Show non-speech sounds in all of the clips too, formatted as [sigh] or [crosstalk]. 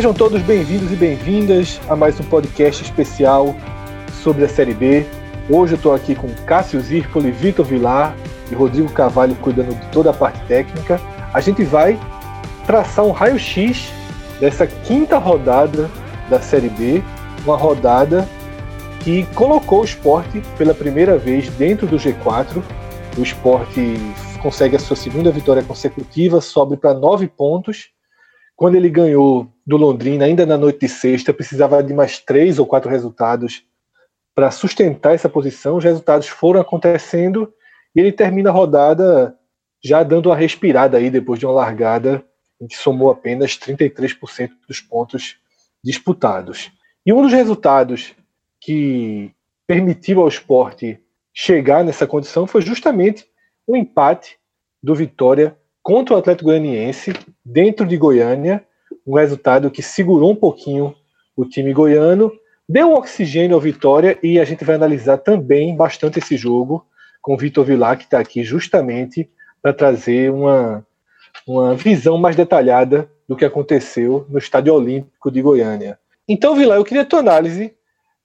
Sejam todos bem-vindos e bem-vindas a mais um podcast especial sobre a Série B. Hoje eu estou aqui com Cássio Zirpoli, Vitor Vilar e Rodrigo Carvalho cuidando de toda a parte técnica. A gente vai traçar um raio-x dessa quinta rodada da Série B, uma rodada que colocou o esporte pela primeira vez dentro do G4. O esporte consegue a sua segunda vitória consecutiva, sobe para nove pontos. Quando ele ganhou do Londrina, ainda na noite de sexta, precisava de mais três ou quatro resultados para sustentar essa posição. Os resultados foram acontecendo e ele termina a rodada já dando uma respirada aí depois de uma largada em que somou apenas 33% dos pontos disputados. E um dos resultados que permitiu ao esporte chegar nessa condição foi justamente o empate do Vitória contra o Atlético Goianiense dentro de Goiânia, um resultado que segurou um pouquinho o time goiano, deu oxigênio ao Vitória e a gente vai analisar também bastante esse jogo com o Vitor Vilar, que está aqui justamente para trazer uma, uma visão mais detalhada do que aconteceu no Estádio Olímpico de Goiânia. Então, Vilar, eu queria a tua análise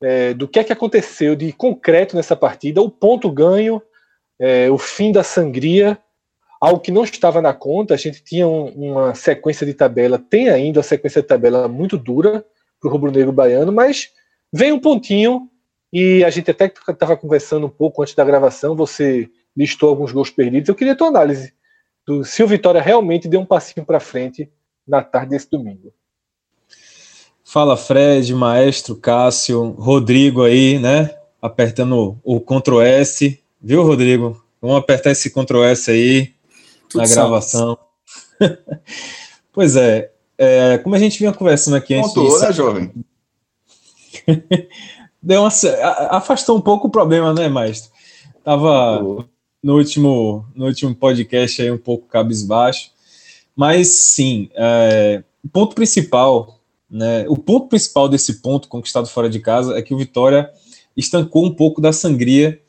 é, do que é que aconteceu de concreto nessa partida, o ponto ganho, é, o fim da sangria, algo que não estava na conta. A gente tinha um, uma sequência de tabela, tem ainda a sequência de tabela muito dura para o rubro-negro baiano, mas vem um pontinho e a gente até estava conversando um pouco antes da gravação. Você listou alguns gols perdidos. Eu queria a tua análise do se o Vitória realmente deu um passinho para frente na tarde desse domingo. Fala Fred, Maestro, Cássio, Rodrigo aí, né? Apertando o Ctrl S, viu, Rodrigo? Vamos apertar esse Ctrl S aí Tudo na gravação. [laughs] pois é, é, como a gente vinha conversando aqui antes. Pontuou, né, jovem? [laughs] Deu uma, afastou um pouco o problema, né, Maestro? Tava no último, no último podcast aí um pouco cabisbaixo. Mas sim, é, o ponto principal, né, o ponto principal desse ponto conquistado fora de casa é que o Vitória estancou um pouco da sangria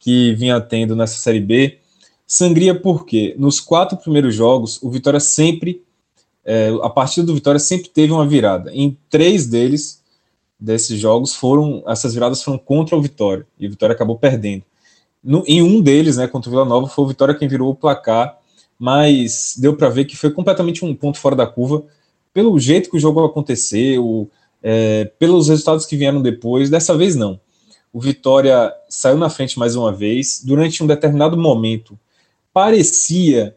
que vinha tendo nessa Série B. Sangria porque nos quatro primeiros jogos, o Vitória sempre, é, a partida do Vitória sempre teve uma virada. Em três deles, desses jogos, foram essas viradas foram contra o Vitória, e o Vitória acabou perdendo. No, em um deles, né, contra o Vila Nova, foi o Vitória quem virou o placar, mas deu para ver que foi completamente um ponto fora da curva, pelo jeito que o jogo aconteceu, é, pelos resultados que vieram depois. Dessa vez, não. O Vitória saiu na frente mais uma vez. Durante um determinado momento, parecia,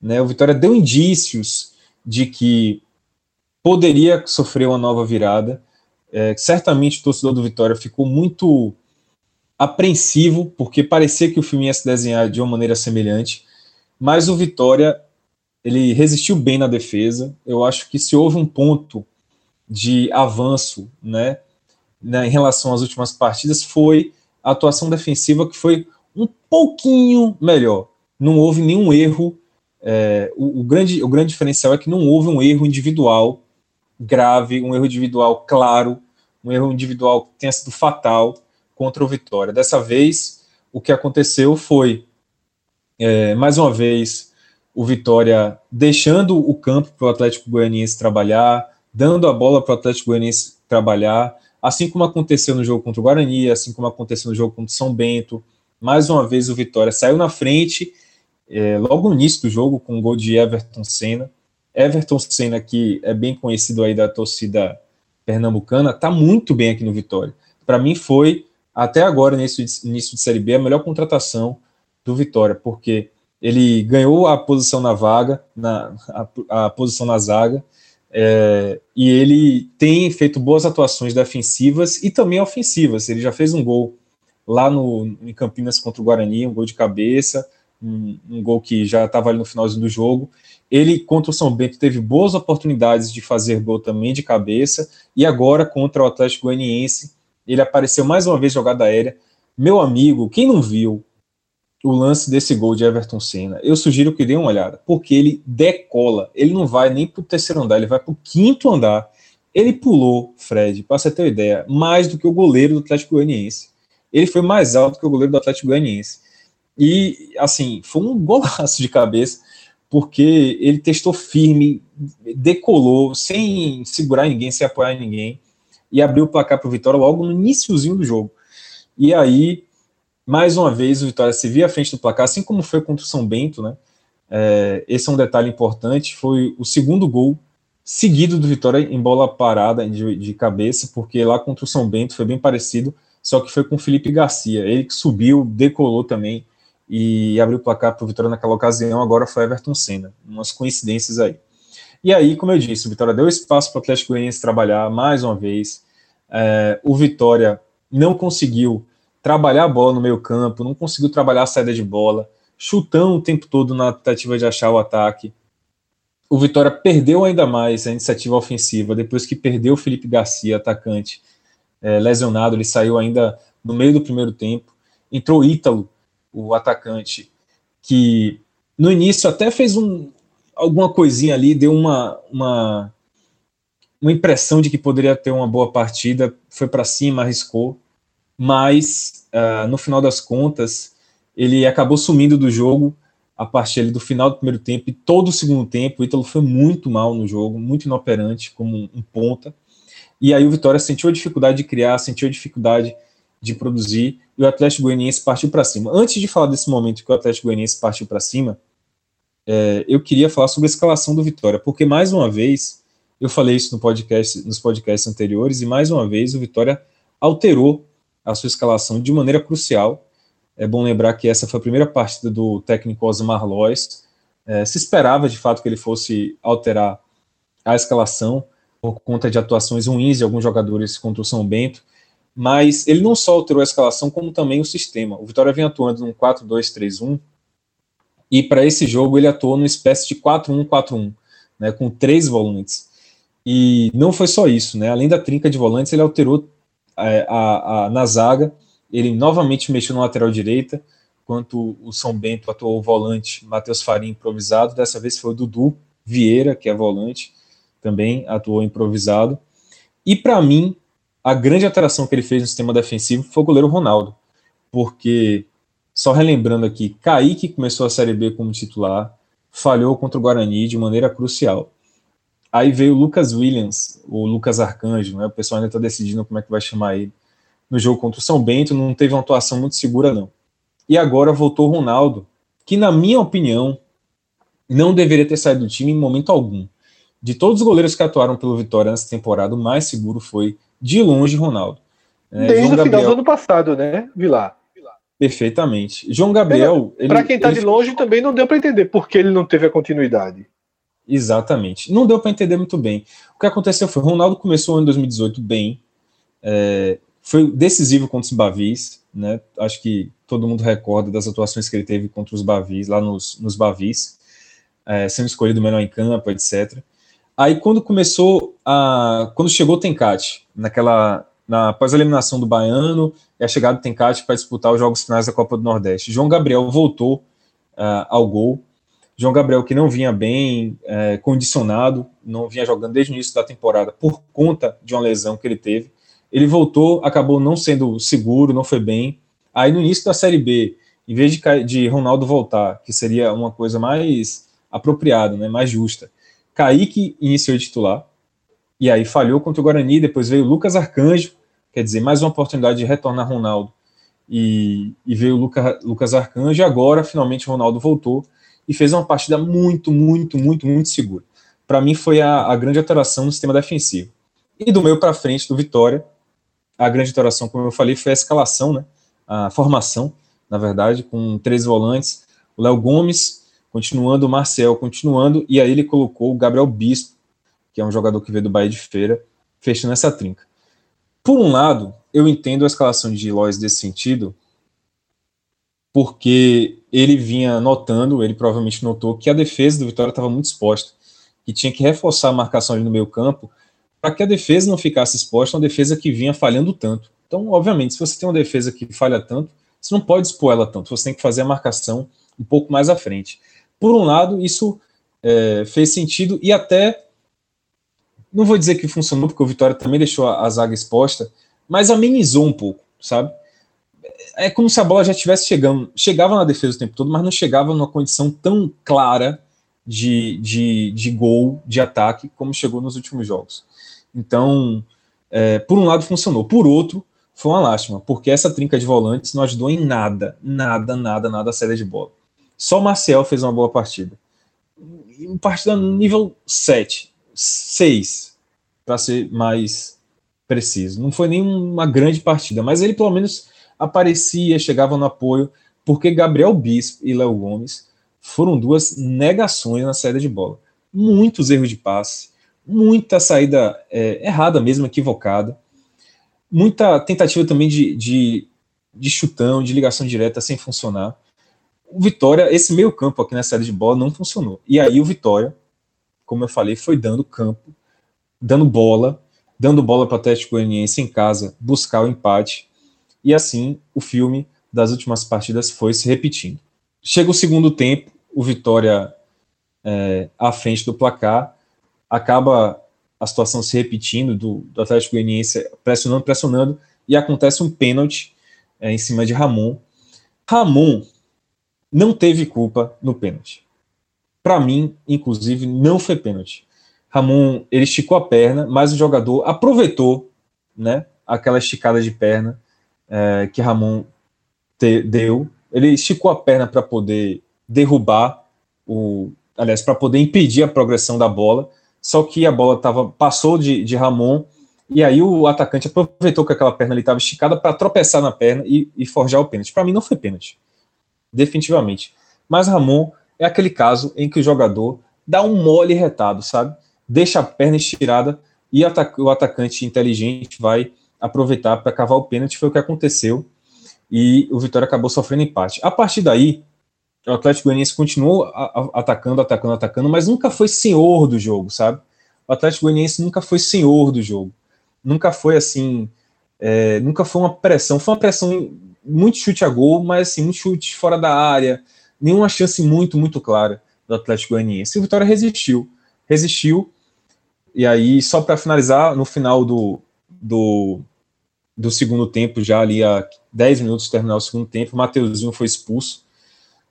né, o Vitória deu indícios de que poderia sofrer uma nova virada. É, certamente o torcedor do Vitória ficou muito apreensivo, porque parecia que o filme ia se desenhar de uma maneira semelhante, mas o Vitória ele resistiu bem na defesa. Eu acho que se houve um ponto de avanço, né, né, em relação às últimas partidas, foi a atuação defensiva que foi um pouquinho melhor. Não houve nenhum erro. É, o, o, grande, o grande diferencial é que não houve um erro individual grave, um erro individual claro, um erro individual que tenha sido fatal contra o Vitória. Dessa vez, o que aconteceu foi, é, mais uma vez, o Vitória deixando o campo para o Atlético Goianiense trabalhar, dando a bola para o Atlético Goianiense trabalhar, assim como aconteceu no jogo contra o Guarani, assim como aconteceu no jogo contra o São Bento. Mais uma vez, o Vitória saiu na frente, é, logo no início do jogo, com o gol de Everton Senna. Everton Senna, que é bem conhecido aí da torcida pernambucana, está muito bem aqui no Vitória. Para mim, foi até agora, nesse início de Série B, a melhor contratação do Vitória, porque ele ganhou a posição na vaga, na, a, a posição na zaga, é, e ele tem feito boas atuações defensivas e também ofensivas. Ele já fez um gol lá no, em Campinas contra o Guarani, um gol de cabeça, um, um gol que já estava ali no finalzinho do jogo. Ele, contra o São Bento, teve boas oportunidades de fazer gol também de cabeça, e agora contra o Atlético Goianiense, ele apareceu mais uma vez jogada aérea. Meu amigo, quem não viu o lance desse gol de Everton Senna, eu sugiro que dê uma olhada, porque ele decola, ele não vai nem para o terceiro andar, ele vai para o quinto andar Ele pulou, Fred, para você ter uma ideia, mais do que o goleiro do Atlético Goianiense. Ele foi mais alto que o goleiro do Atlético Goianiense. E, assim, foi um golaço de cabeça, porque ele testou firme, decolou, sem segurar ninguém, sem apoiar ninguém, e abriu o placar para o Vitória logo no iníciozinho do jogo. E aí, mais uma vez, o Vitória se via à frente do placar, assim como foi contra o São Bento, né? É, esse é um detalhe importante. Foi o segundo gol seguido do Vitória em bola parada de, de, cabeça, porque lá contra o São Bento foi bem parecido, só que foi com o Felipe Garcia. Ele que subiu, decolou também e abriu o placar para o Vitória naquela ocasião. Agora foi Everton Senna. Umas coincidências aí. E aí, como eu disse, o Vitória deu espaço para o Atlético Goianiense trabalhar mais uma vez. É, o Vitória não conseguiu trabalhar a bola no meio campo, não conseguiu trabalhar a saída de bola chutando o tempo todo na tentativa de achar o ataque. O Vitória perdeu ainda mais a iniciativa ofensiva depois que perdeu o Felipe Garcia, atacante, é, lesionado. Ele saiu ainda no meio do primeiro tempo. Entrou Ítalo, o atacante, que no início até fez um, alguma coisinha ali, deu uma, uma, uma impressão de que poderia ter uma boa partida. Foi para cima, arriscou, mas uh, no final das contas ele acabou sumindo do jogo a partir ali do final do primeiro tempo e todo o segundo tempo. O Ítalo foi muito mal no jogo, muito inoperante como um ponta. E aí o Vitória sentiu a dificuldade de criar, sentiu a dificuldade de produzir e o Atlético Goianiense partiu para cima. Antes de falar desse momento que o Atlético Goianiense partiu para cima, é, eu queria falar sobre a escalação do Vitória, porque mais uma vez eu falei isso no podcast, nos podcasts anteriores e mais uma vez o Vitória alterou a sua escalação de maneira crucial é bom lembrar que essa foi a primeira partida do técnico Osmar Lois. É, se esperava, de fato, que ele fosse alterar a escalação por conta de atuações ruins de alguns jogadores contra o São Bento, mas ele não só alterou a escalação, como também o sistema. O Vitória vem atuando num 4-2-3-1, e para esse jogo ele atuou numa espécie de 4-1-4-1, né, com três volantes. E não foi só isso, né? Além da trinca de volantes, ele alterou é, a, a, na zaga ele novamente mexeu na lateral direita, enquanto o São Bento atuou o volante Matheus Faria improvisado. Dessa vez foi o Dudu Vieira, que é volante, também atuou improvisado. E para mim, a grande alteração que ele fez no sistema defensivo foi o goleiro Ronaldo, porque, só relembrando aqui, Kaique começou a Série B como titular, falhou contra o Guarani de maneira crucial. Aí veio o Lucas Williams, o Lucas Arcanjo, né? o pessoal ainda está decidindo como é que vai chamar ele no jogo contra o São Bento, não teve uma atuação muito segura, não. E agora voltou o Ronaldo, que, na minha opinião, não deveria ter saído do time em momento algum. De todos os goleiros que atuaram pelo Vitória nessa temporada, o mais seguro foi, de longe, Ronaldo. É, Desde João o Gabriel... final do ano passado, né, Vilar? Perfeitamente. João Gabriel. Para quem está de longe, também não deu para entender porque ele não teve a continuidade. Exatamente. Não deu para entender muito bem. O que aconteceu foi: Ronaldo começou em 2018 bem, é, foi decisivo contra os Bavis, né? Acho que todo mundo recorda das atuações que ele teve contra os Bavis, lá nos, nos Bavis, é, sendo escolhido melhor em campo, etc. Aí quando começou a. Quando chegou o Tencate, naquela. Na, após a eliminação do Baiano e a chegada do Tencate para disputar os jogos finais da Copa do Nordeste. João Gabriel voltou uh, ao gol. João Gabriel, que não vinha bem é, condicionado, não vinha jogando desde o início da temporada por conta de uma lesão que ele teve. Ele voltou, acabou não sendo seguro, não foi bem. Aí no início da Série B, em vez de, de Ronaldo voltar, que seria uma coisa mais apropriada, né, mais justa, Kaique iniciou de titular, e aí falhou contra o Guarani, depois veio Lucas Arcanjo, quer dizer, mais uma oportunidade de retornar Ronaldo, e, e veio Luca, Lucas Arcanjo, e agora finalmente Ronaldo voltou e fez uma partida muito, muito, muito, muito segura. Para mim foi a, a grande alteração no sistema defensivo. E do meio para frente do Vitória, a grande alteração, como eu falei, foi a escalação, né? A formação, na verdade, com três volantes, o Léo Gomes continuando, o Marcel continuando, e aí ele colocou o Gabriel Bispo, que é um jogador que veio do Bahia de Feira, fechando essa trinca. Por um lado, eu entendo a escalação de Lois desse sentido, porque ele vinha notando, ele provavelmente notou que a defesa do Vitória estava muito exposta, que tinha que reforçar a marcação ali no meio campo, para que a defesa não ficasse exposta uma defesa que vinha falhando tanto. Então, obviamente, se você tem uma defesa que falha tanto, você não pode expor ela tanto, você tem que fazer a marcação um pouco mais à frente. Por um lado, isso é, fez sentido e até não vou dizer que funcionou, porque o Vitória também deixou a, a zaga exposta, mas amenizou um pouco, sabe? É como se a bola já estivesse chegando, chegava na defesa o tempo todo, mas não chegava numa condição tão clara de, de, de gol, de ataque, como chegou nos últimos jogos. Então, é, por um lado funcionou, por outro, foi uma lástima, porque essa trinca de volantes não ajudou em nada, nada, nada, nada a saída de bola. Só o Marcel fez uma boa partida. Um partida nível 7, 6, para ser mais preciso. Não foi nem uma grande partida, mas ele pelo menos aparecia, chegava no apoio, porque Gabriel Bispo e Léo Gomes foram duas negações na saída de bola. Muitos erros de passe, muita saída é, errada mesmo, equivocada muita tentativa também de, de, de chutão, de ligação direta sem funcionar. O Vitória, esse meio campo aqui na série de bola não funcionou. E aí o Vitória, como eu falei, foi dando campo, dando bola, dando bola para o Atlético Goianiense em casa, buscar o empate. E assim o filme das últimas partidas foi se repetindo. Chega o segundo tempo, o Vitória é, à frente do placar, acaba a situação se repetindo do, do Atlético Goianiense pressionando, pressionando, e acontece um pênalti é, em cima de Ramon. Ramon não teve culpa no pênalti. Para mim, inclusive, não foi pênalti. Ramon, ele esticou a perna, mas o jogador aproveitou, né, aquela esticada de perna é, que Ramon te, deu. Ele esticou a perna para poder derrubar o, aliás, para poder impedir a progressão da bola só que a bola tava, passou de, de Ramon, e aí o atacante aproveitou que aquela perna estava esticada para tropeçar na perna e, e forjar o pênalti. Para mim não foi pênalti, definitivamente. Mas Ramon é aquele caso em que o jogador dá um mole retado, sabe? Deixa a perna estirada e o atacante inteligente vai aproveitar para cavar o pênalti. Foi o que aconteceu e o Vitória acabou sofrendo empate. A partir daí, o Atlético Goianiense continuou atacando, atacando, atacando, mas nunca foi senhor do jogo, sabe? O Atlético Goianiense nunca foi senhor do jogo. Nunca foi assim, é, nunca foi uma pressão. Foi uma pressão, muito chute a gol, mas assim, muito chute fora da área, nenhuma chance muito, muito clara do Atlético Goianiense. E o Vitória resistiu, resistiu. E aí, só para finalizar, no final do, do, do segundo tempo, já ali a 10 minutos de terminar o segundo tempo, o Mateuzinho foi expulso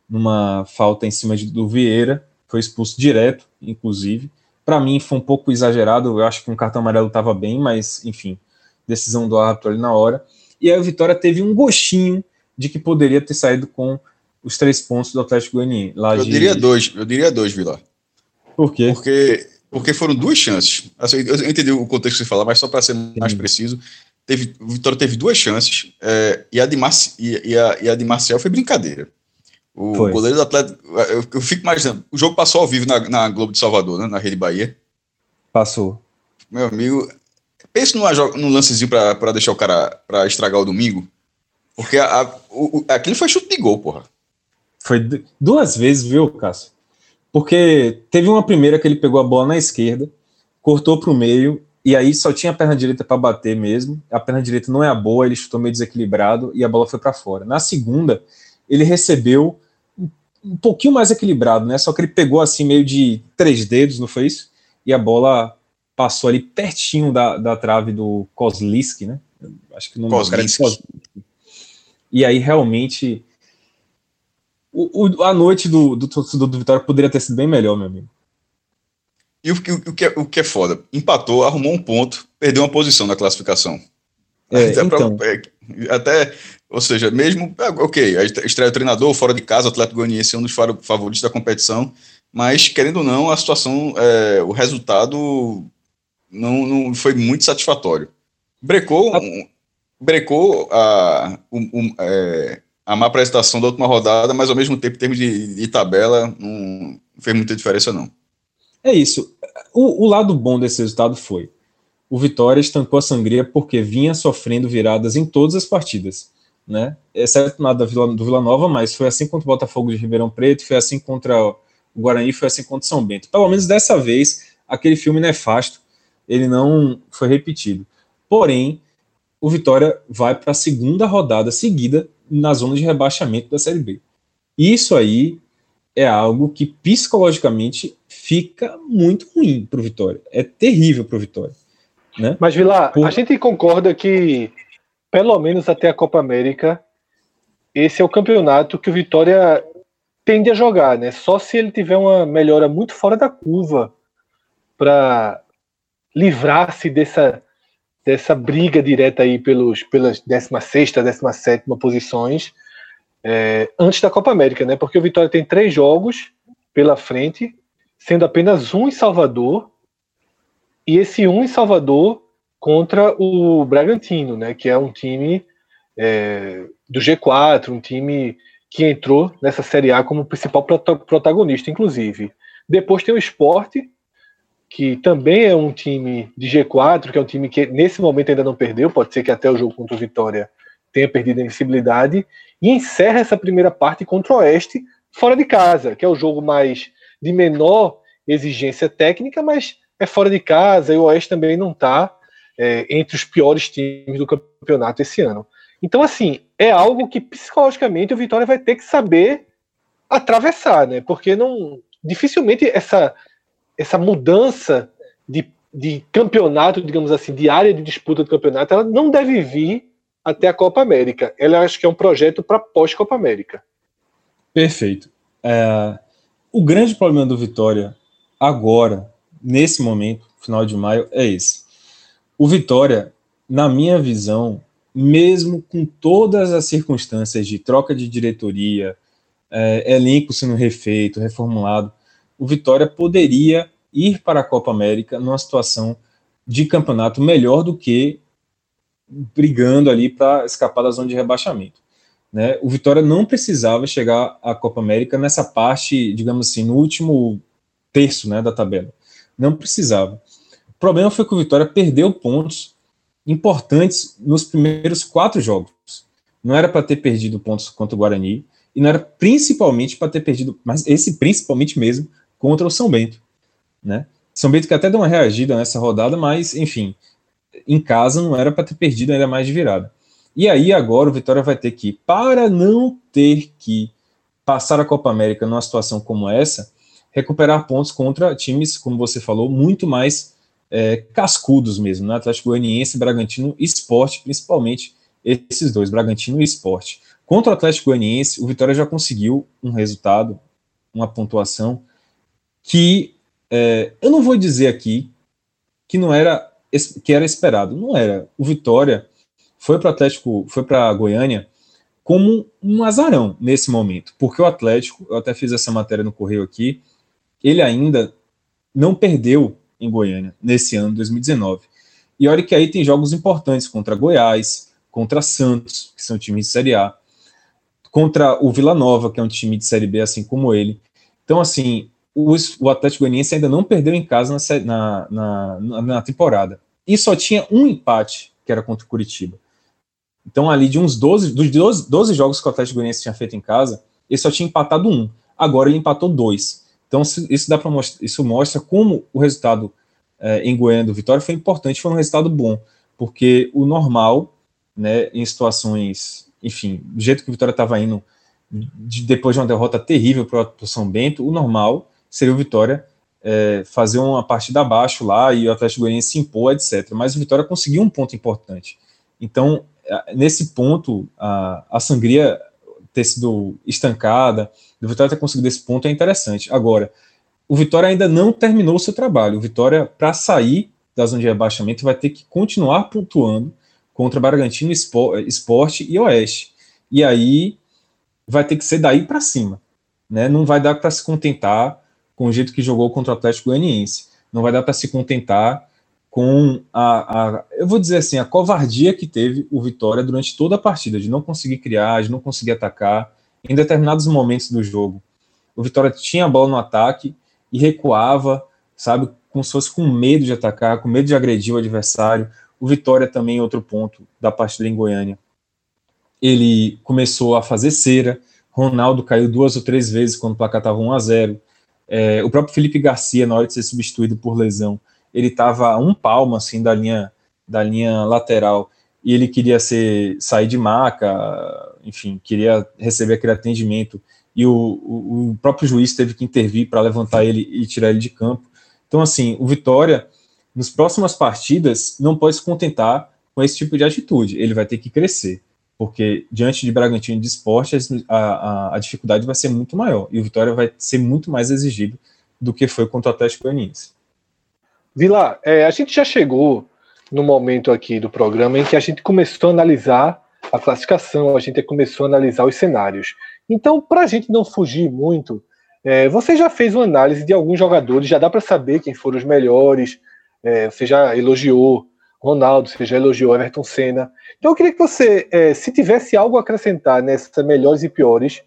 numa falta em cima de, do Vieira, foi expulso direto, inclusive. Para mim foi um pouco exagerado, eu acho que um cartão amarelo estava bem, mas enfim, decisão do árbitro ali na hora. E aí o Vitória teve um gostinho de que poderia ter saído com os três pontos do Atlético Goianiense. Eu diria dois, eu diria dois, Vilar. Por quê? Porque, porque foram duas chances. Assim, eu entendi o contexto que você fala, mas só para ser mais preciso, teve, o Vitória teve duas chances é, e, a de Marci, e, e, a, e a de Marcel foi brincadeira. O Foi. goleiro do Atlético. Eu, eu, fico imaginando. O jogo passou ao vivo na, na Globo de Salvador, né? Na Rede Bahia. Passou. Meu amigo. Pense numa, num lancezinho para deixar o cara. para estragar o domingo. Porque a, a, o, aquilo foi chute de gol, porra. Foi duas vezes, viu, Cássio? Porque teve uma primeira que ele pegou a bola na esquerda, cortou para o meio, e aí só tinha a perna direita para bater mesmo. A perna direita não é a boa, ele chutou meio desequilibrado e a bola foi para fora. Na segunda, ele recebeu um pouquinho mais equilibrado, né? Só que ele pegou assim meio de três dedos, não foi isso? E a bola passou ali pertinho da, da trave do Kozliski, né? Acho que não Kozliski. E aí realmente o, o, a noite do, do torcedor do Vitória poderia ter sido bem melhor, meu amigo. E o, o, o, que é, o que é foda? Empatou, arrumou um ponto, perdeu uma posição na classificação. É, até, então. pra, é, até ou seja, mesmo, é, ok, a estreia do treinador, fora de casa, o Atlético Goianiense é um dos favoritos da competição, mas, querendo ou não, a situação, é, o resultado não, não foi muito satisfatório. Brecou, um, brecou a, um, um, é, a má apresentação da última rodada, mas, ao mesmo tempo, em termos de, de tabela, não fez muita diferença, não. É isso. O, o lado bom desse resultado foi o Vitória estancou a sangria porque vinha sofrendo viradas em todas as partidas né? Exceto nada do Vila Nova, mas foi assim contra o Botafogo de Ribeirão Preto, foi assim contra o Guarani, foi assim contra o São Bento. Pelo menos dessa vez, aquele filme nefasto, ele não foi repetido. Porém, o Vitória vai para a segunda rodada seguida na zona de rebaixamento da Série B. Isso aí é algo que psicologicamente fica muito ruim para o Vitória. É terrível para o Vitória. Né? Mas, Vilar, Por... a gente concorda que, pelo menos até a Copa América, esse é o campeonato que o Vitória tende a jogar, né? Só se ele tiver uma melhora muito fora da curva para livrar-se dessa, dessa briga direta aí pelos, pelas 16 17 posições é, antes da Copa América, né? Porque o Vitória tem três jogos pela frente, sendo apenas um em Salvador, e esse um em Salvador contra o Bragantino, né? Que é um time é, do G4, um time que entrou nessa Série A como principal protagonista, inclusive. Depois tem o Esporte, que também é um time de G4, que é um time que nesse momento ainda não perdeu, pode ser que até o jogo contra o Vitória tenha perdido a invencibilidade, e encerra essa primeira parte contra o Oeste, fora de casa, que é o jogo mais de menor exigência técnica, mas é fora de casa, e o Oeste também não está é, entre os piores times do campeonato esse ano. Então, assim, é algo que psicologicamente o Vitória vai ter que saber atravessar, né? Porque não dificilmente essa essa mudança de, de campeonato, digamos assim, de área de disputa do campeonato, ela não deve vir até a Copa América. Ela acho que é um projeto para pós-Copa América. Perfeito. É, o grande problema do Vitória agora, nesse momento, final de maio, é esse. O Vitória, na minha visão, mesmo com todas as circunstâncias de troca de diretoria, é, elenco sendo refeito, reformulado, o Vitória poderia ir para a Copa América numa situação de campeonato melhor do que brigando ali para escapar da zona de rebaixamento. Né? O Vitória não precisava chegar à Copa América nessa parte, digamos assim, no último terço né, da tabela. Não precisava. O problema foi que o Vitória perdeu pontos importantes nos primeiros quatro jogos. Não era para ter perdido pontos contra o Guarani, e não era principalmente para ter perdido, mas esse principalmente mesmo, contra o São Bento. Né? São Bento que até deu uma reagida nessa rodada, mas, enfim, em casa não era para ter perdido ainda mais de virada. E aí agora o Vitória vai ter que, para não ter que passar a Copa América numa situação como essa, recuperar pontos contra times, como você falou, muito mais é, cascudos mesmo, né? Atlético Goianiense, Bragantino e Esporte, principalmente esses dois, Bragantino e Esporte. Contra o Atlético Goianiense, o Vitória já conseguiu um resultado, uma pontuação que é, eu não vou dizer aqui que não era que era esperado, não era. O Vitória foi para Atlético, foi para Goiânia como um azarão nesse momento, porque o Atlético, eu até fiz essa matéria no correio aqui, ele ainda não perdeu em Goiânia nesse ano 2019. E olha que aí tem jogos importantes contra Goiás, contra Santos, que são times de Série A, contra o Vila Nova, que é um time de Série B, assim como ele. Então, assim, o, o Atlético Goianiense ainda não perdeu em casa na, na, na, na temporada. E só tinha um empate, que era contra o Curitiba. Então, ali de uns 12, dos 12, 12 jogos que o Atlético Goianiense tinha feito em casa, ele só tinha empatado um. Agora ele empatou dois. Então, isso, dá mostrar, isso mostra como o resultado é, em Goiânia do Vitória foi importante, foi um resultado bom, porque o normal, né, em situações, enfim, do jeito que o Vitória estava indo, de, depois de uma derrota terrível para o São Bento, o normal seria o Vitória é, fazer uma partida abaixo lá e o Atlético Goianiense se impor, etc. Mas o Vitória conseguiu um ponto importante. Então, nesse ponto, a, a sangria ter sido estancada, o Vitória ter conseguido esse ponto é interessante. Agora, o Vitória ainda não terminou o seu trabalho. O Vitória, para sair da zona de rebaixamento, vai ter que continuar pontuando contra Bragantino, Esporte e Oeste. E aí vai ter que ser daí para cima. Né? Não vai dar para se contentar com o jeito que jogou contra o Atlético Goianiense. Não vai dar para se contentar com a, a, eu vou dizer assim, a covardia que teve o Vitória durante toda a partida, de não conseguir criar, de não conseguir atacar, em determinados momentos do jogo. O Vitória tinha a bola no ataque e recuava, sabe, como se fosse com medo de atacar, com medo de agredir o adversário. O Vitória também, outro ponto da partida em Goiânia. Ele começou a fazer cera, Ronaldo caiu duas ou três vezes quando o placar estava 1 a 0 é, O próprio Felipe Garcia, na hora de ser substituído por lesão, ele estava a um palmo assim da linha da linha lateral e ele queria ser sair de maca, enfim, queria receber aquele atendimento e o, o, o próprio juiz teve que intervir para levantar ele e tirar ele de campo. Então, assim, o Vitória, nas próximas partidas, não pode se contentar com esse tipo de atitude. Ele vai ter que crescer, porque diante de Bragantino de esporte, a, a, a dificuldade vai ser muito maior e o Vitória vai ser muito mais exigido do que foi contra o Atlético Goianiense. Vila, é, a gente já chegou no momento aqui do programa em que a gente começou a analisar a classificação, a gente começou a analisar os cenários. Então, para a gente não fugir muito, é, você já fez uma análise de alguns jogadores, já dá para saber quem foram os melhores. É, você já elogiou Ronaldo, você já elogiou Everton Senna. Então, eu queria que você, é, se tivesse algo a acrescentar nessas melhores e piores,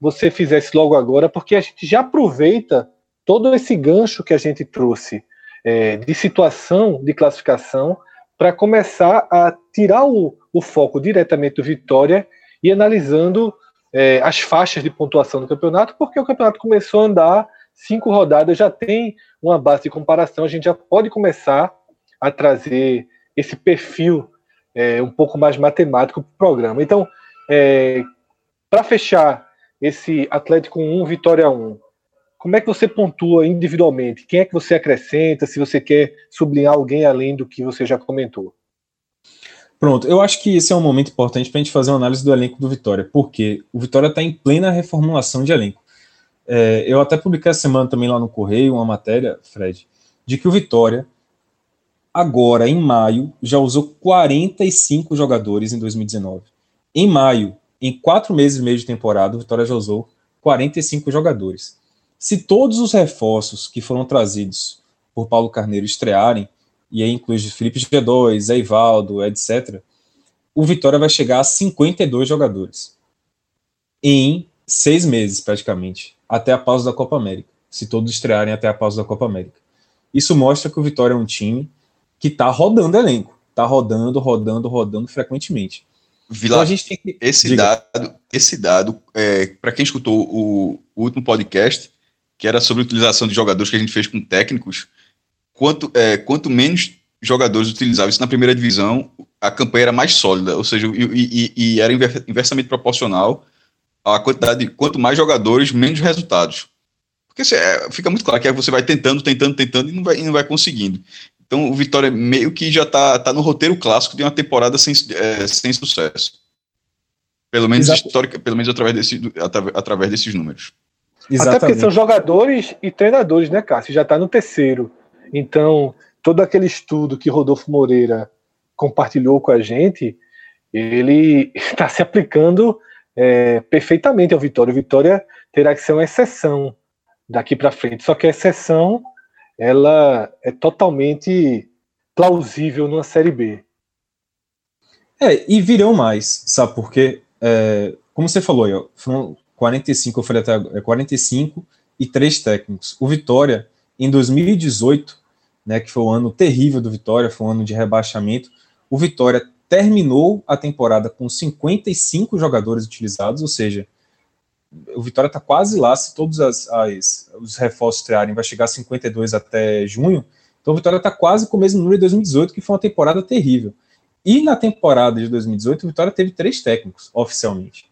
você fizesse logo agora, porque a gente já aproveita todo esse gancho que a gente trouxe é, de situação de classificação para começar a tirar o, o, foco diretamente do Vitória e analisando é, as faixas de pontuação do campeonato, porque o campeonato começou a andar cinco rodadas, já tem uma base de comparação, a gente já pode começar a trazer esse perfil é, um pouco mais matemático para o programa. Então, é, para fechar esse Atlético 1, Vitória 1, como é que você pontua individualmente? Quem é que você acrescenta? Se você quer sublinhar alguém além do que você já comentou? Pronto, eu acho que esse é um momento importante para a gente fazer uma análise do elenco do Vitória, porque o Vitória está em plena reformulação de elenco. É, eu até publiquei essa semana também lá no Correio uma matéria, Fred, de que o Vitória, agora em maio, já usou 45 jogadores em 2019. Em maio, em quatro meses e meio de temporada, o Vitória já usou 45 jogadores. Se todos os reforços que foram trazidos por Paulo Carneiro estrearem, e aí inclui Felipe G2, Eivaldo, etc., o Vitória vai chegar a 52 jogadores em seis meses, praticamente, até a pausa da Copa América, se todos estrearem até a pausa da Copa América. Isso mostra que o Vitória é um time que está rodando elenco, está rodando, rodando, rodando frequentemente. Vila, então a gente tem que... esse Diga. dado, esse dado, é, para quem escutou o, o último podcast, que era sobre a utilização de jogadores que a gente fez com técnicos, quanto, é, quanto menos jogadores utilizavam isso na primeira divisão, a campanha era mais sólida, ou seja, e, e, e era inversamente proporcional à quantidade de quanto mais jogadores, menos resultados. Porque é, fica muito claro que você vai tentando, tentando, tentando e não vai, e não vai conseguindo. Então o Vitória meio que já está tá no roteiro clássico de uma temporada sem, é, sem sucesso. Pelo menos histórica, pelo menos através, desse, através desses números. Exatamente. Até porque são jogadores e treinadores, né, Cássio? Já está no terceiro. Então, todo aquele estudo que Rodolfo Moreira compartilhou com a gente, ele está [laughs] se aplicando é, perfeitamente ao Vitória. O Vitória terá que ser uma exceção daqui para frente. Só que a exceção ela é totalmente plausível numa Série B. É, e virão mais, sabe por quê? É, como você falou, foram 45, eu falei até 45 é, e três técnicos. O Vitória, em 2018, né, que foi o ano terrível do Vitória, foi um ano de rebaixamento, o Vitória terminou a temporada com 55 jogadores utilizados, ou seja, o Vitória está quase lá, se todos as, as, os reforços estrearem, vai chegar a 52 até junho, então o Vitória está quase com o mesmo número de 2018, que foi uma temporada terrível. E na temporada de 2018, o Vitória teve três técnicos, oficialmente,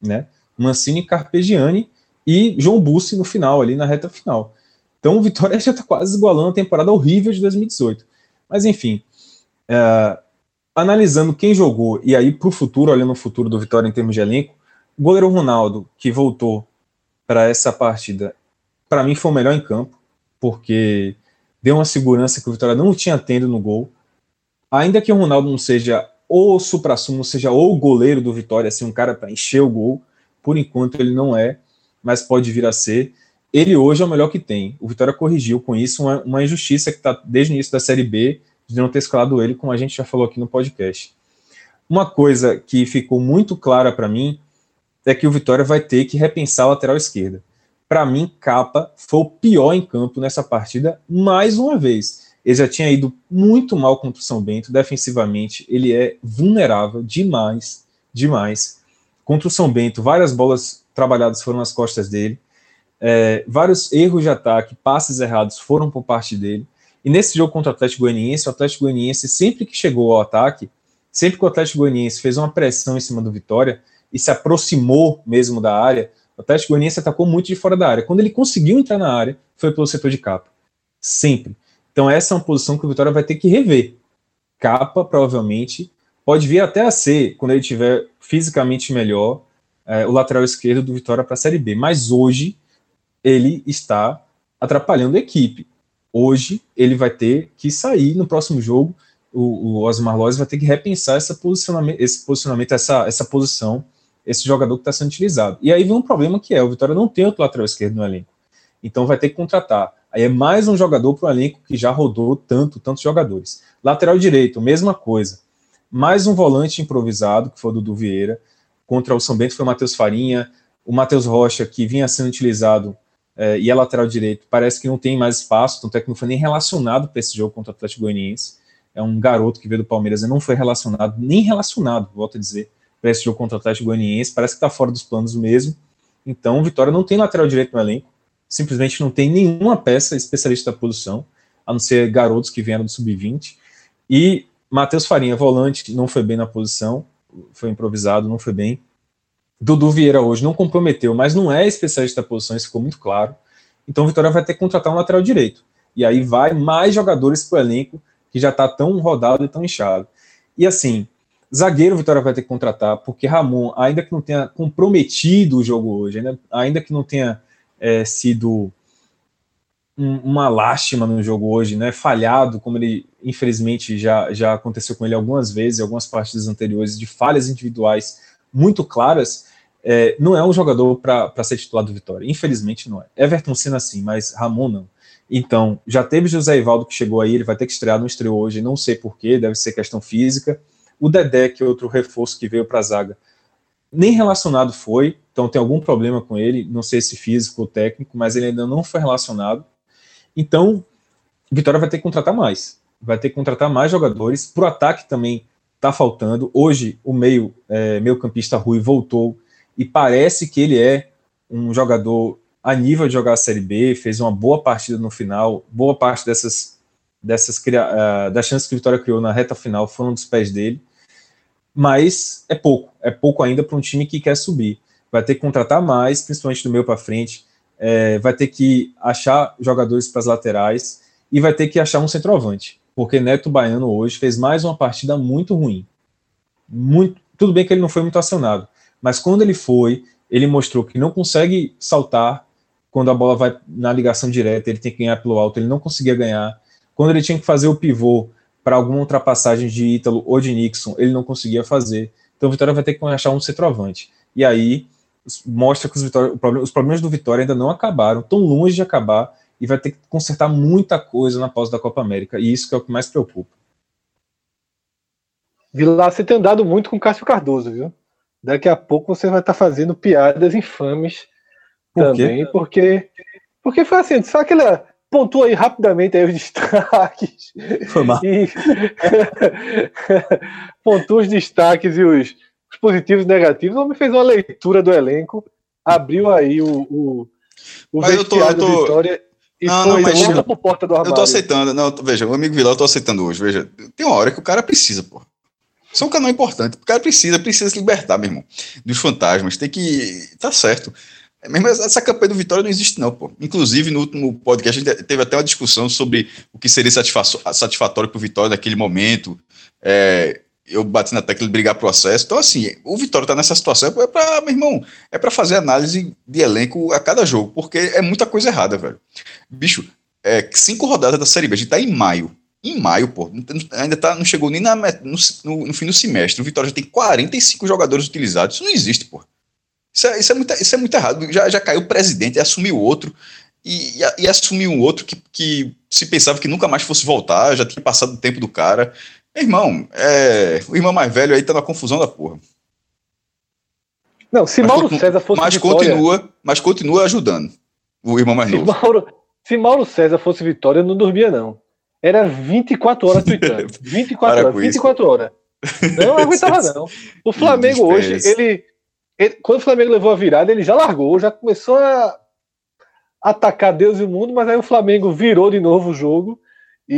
né? Mancini, Carpegiani e João Bussi no final, ali na reta final. Então o Vitória já está quase igualando a temporada horrível de 2018. Mas enfim, é, analisando quem jogou, e aí para o futuro, olhando o futuro do Vitória em termos de elenco, o goleiro Ronaldo, que voltou para essa partida, para mim foi o melhor em campo, porque deu uma segurança que o Vitória não tinha tendo no gol. Ainda que o Ronaldo não seja o supra-sumo, seja o goleiro do Vitória, assim, um cara para encher o gol, por enquanto ele não é, mas pode vir a ser. Ele hoje é o melhor que tem. O Vitória corrigiu com isso uma, uma injustiça que está desde o início da Série B de não ter escalado ele, como a gente já falou aqui no podcast. Uma coisa que ficou muito clara para mim é que o Vitória vai ter que repensar a lateral esquerda. Para mim, Capa foi o pior em campo nessa partida mais uma vez. Ele já tinha ido muito mal contra o São Bento, defensivamente, ele é vulnerável demais, demais. Contra o São Bento, várias bolas trabalhadas foram nas costas dele. É, vários erros de ataque, passes errados foram por parte dele. E nesse jogo contra o Atlético Goianiense, o Atlético Goianiense, sempre que chegou ao ataque, sempre que o Atlético Goianiense fez uma pressão em cima do Vitória e se aproximou mesmo da área, O Atlético Goianiense atacou muito de fora da área. Quando ele conseguiu entrar na área, foi pelo setor de capa. Sempre. Então essa é uma posição que o Vitória vai ter que rever. Capa, provavelmente, pode vir até a ser, quando ele tiver fisicamente melhor, é, o lateral esquerdo do Vitória para a Série B. Mas hoje ele está atrapalhando a equipe. Hoje ele vai ter que sair no próximo jogo. O, o Osmar Lois vai ter que repensar esse posicionamento, essa, essa posição, esse jogador que está sendo utilizado. E aí vem um problema que é: o Vitória não tem outro lateral esquerdo no elenco. Então vai ter que contratar. Aí é mais um jogador para o elenco que já rodou tanto, tantos jogadores. Lateral direito, mesma coisa. Mais um volante improvisado, que foi o Dudu Vieira. Contra o São Bento foi o Matheus Farinha. O Matheus Rocha, que vinha sendo utilizado é, e é lateral direito, parece que não tem mais espaço, tanto é que não foi nem relacionado para esse jogo contra o Atlético Goianiense. É um garoto que veio do Palmeiras e não foi relacionado, nem relacionado, volto a dizer, para esse jogo contra o Atlético Goianiense. Parece que está fora dos planos mesmo. Então, Vitória não tem lateral direito no elenco simplesmente não tem nenhuma peça especialista da posição, a não ser garotos que vieram do sub-20. E Matheus Farinha, volante, não foi bem na posição, foi improvisado, não foi bem. Dudu Vieira hoje não comprometeu, mas não é especialista da posição, isso ficou muito claro. Então Vitória vai ter que contratar um lateral direito. E aí vai mais jogadores para o elenco que já está tão rodado e tão inchado. E assim, zagueiro Vitória vai ter que contratar, porque Ramon, ainda que não tenha comprometido o jogo hoje, ainda, ainda que não tenha é, sido um, uma lástima no jogo hoje, né? Falhado, como ele infelizmente já, já aconteceu com ele algumas vezes, algumas partidas anteriores, de falhas individuais muito claras. É, não é um jogador para ser titular do Vitória. Infelizmente não é. Everton Senna sim, mas Ramon não. Então, já teve José Ivaldo que chegou aí, ele vai ter que estrear, não estreou hoje, não sei porquê, deve ser questão física. O Dedé, que é outro reforço que veio para a zaga, nem relacionado foi, então tem algum problema com ele, não sei se físico ou técnico, mas ele ainda não foi relacionado. Então, Vitória vai ter que contratar mais, vai ter que contratar mais jogadores. Para o ataque também está faltando. Hoje o meio é, meio campista Rui voltou e parece que ele é um jogador a nível de jogar a Série B, fez uma boa partida no final, boa parte dessas dessas uh, das chances que o Vitória criou na reta final foram dos pés dele mas é pouco, é pouco ainda para um time que quer subir. Vai ter que contratar mais, principalmente do meio para frente, é, vai ter que achar jogadores para as laterais e vai ter que achar um centroavante, porque Neto Baiano hoje fez mais uma partida muito ruim. Muito, tudo bem que ele não foi muito acionado, mas quando ele foi, ele mostrou que não consegue saltar quando a bola vai na ligação direta, ele tem que ganhar pelo alto, ele não conseguia ganhar. Quando ele tinha que fazer o pivô, para alguma ultrapassagem de Ítalo ou de Nixon, ele não conseguia fazer. Então o Vitória vai ter que achar um centroavante. E aí mostra que os, Vitória, os problemas do Vitória ainda não acabaram, tão longe de acabar, e vai ter que consertar muita coisa na pausa da Copa América. E isso que é o que mais preocupa. Vilar, você tem andado muito com Cássio Cardoso, viu? Daqui a pouco você vai estar tá fazendo piadas infames Por também, porque porque foi assim, sabe aquela pontua aí rapidamente aí os [laughs] destaques. Foi mal. E... [laughs] pontua os destaques e os, os, positivos e negativos. O homem fez uma leitura do elenco, abriu aí o, o, o mas eu tô, eu tô... Vitória e não, foi não, mas volta por porta do armário. Eu tô aceitando, não, veja, o amigo Vilar eu tô aceitando hoje, veja, tem uma hora que o cara precisa, pô. Isso é um canal importante, o cara precisa, precisa se libertar, meu irmão, dos fantasmas, tem que, tá certo. Mesmo essa campanha do Vitória não existe, não, pô. Inclusive, no último podcast, a gente teve até uma discussão sobre o que seria satisfatório para o Vitória naquele momento. É, eu bati na tecla de brigar processo. Então, assim, o Vitória tá nessa situação é para, meu irmão, é para fazer análise de elenco a cada jogo, porque é muita coisa errada, velho. Bicho, é, cinco rodadas da Série B, a gente tá em maio. Em maio, pô, ainda tá, não chegou nem na, no, no fim do semestre. O Vitória já tem 45 jogadores utilizados. Isso não existe, pô. Isso é, isso é, muito, isso é muito errado. Já, já caiu o presidente, assumiu outro, e, e, e assumiu um outro que, que se pensava que nunca mais fosse voltar, já tinha passado o tempo do cara. Meu irmão, é, o irmão mais velho aí tá na confusão da porra. Não, se mas Mauro César fosse mas Vitória, continua, mas continua ajudando o irmão mais se novo. Mauro, se Mauro César fosse Vitória, eu não dormia não. Era 24 horas tweetando. [laughs] 24 horas, 24 isso. horas. Não aguentava [laughs] não. O Flamengo hoje, ele ele, quando o Flamengo levou a virada, ele já largou, já começou a atacar Deus e o mundo, mas aí o Flamengo virou de novo o jogo e,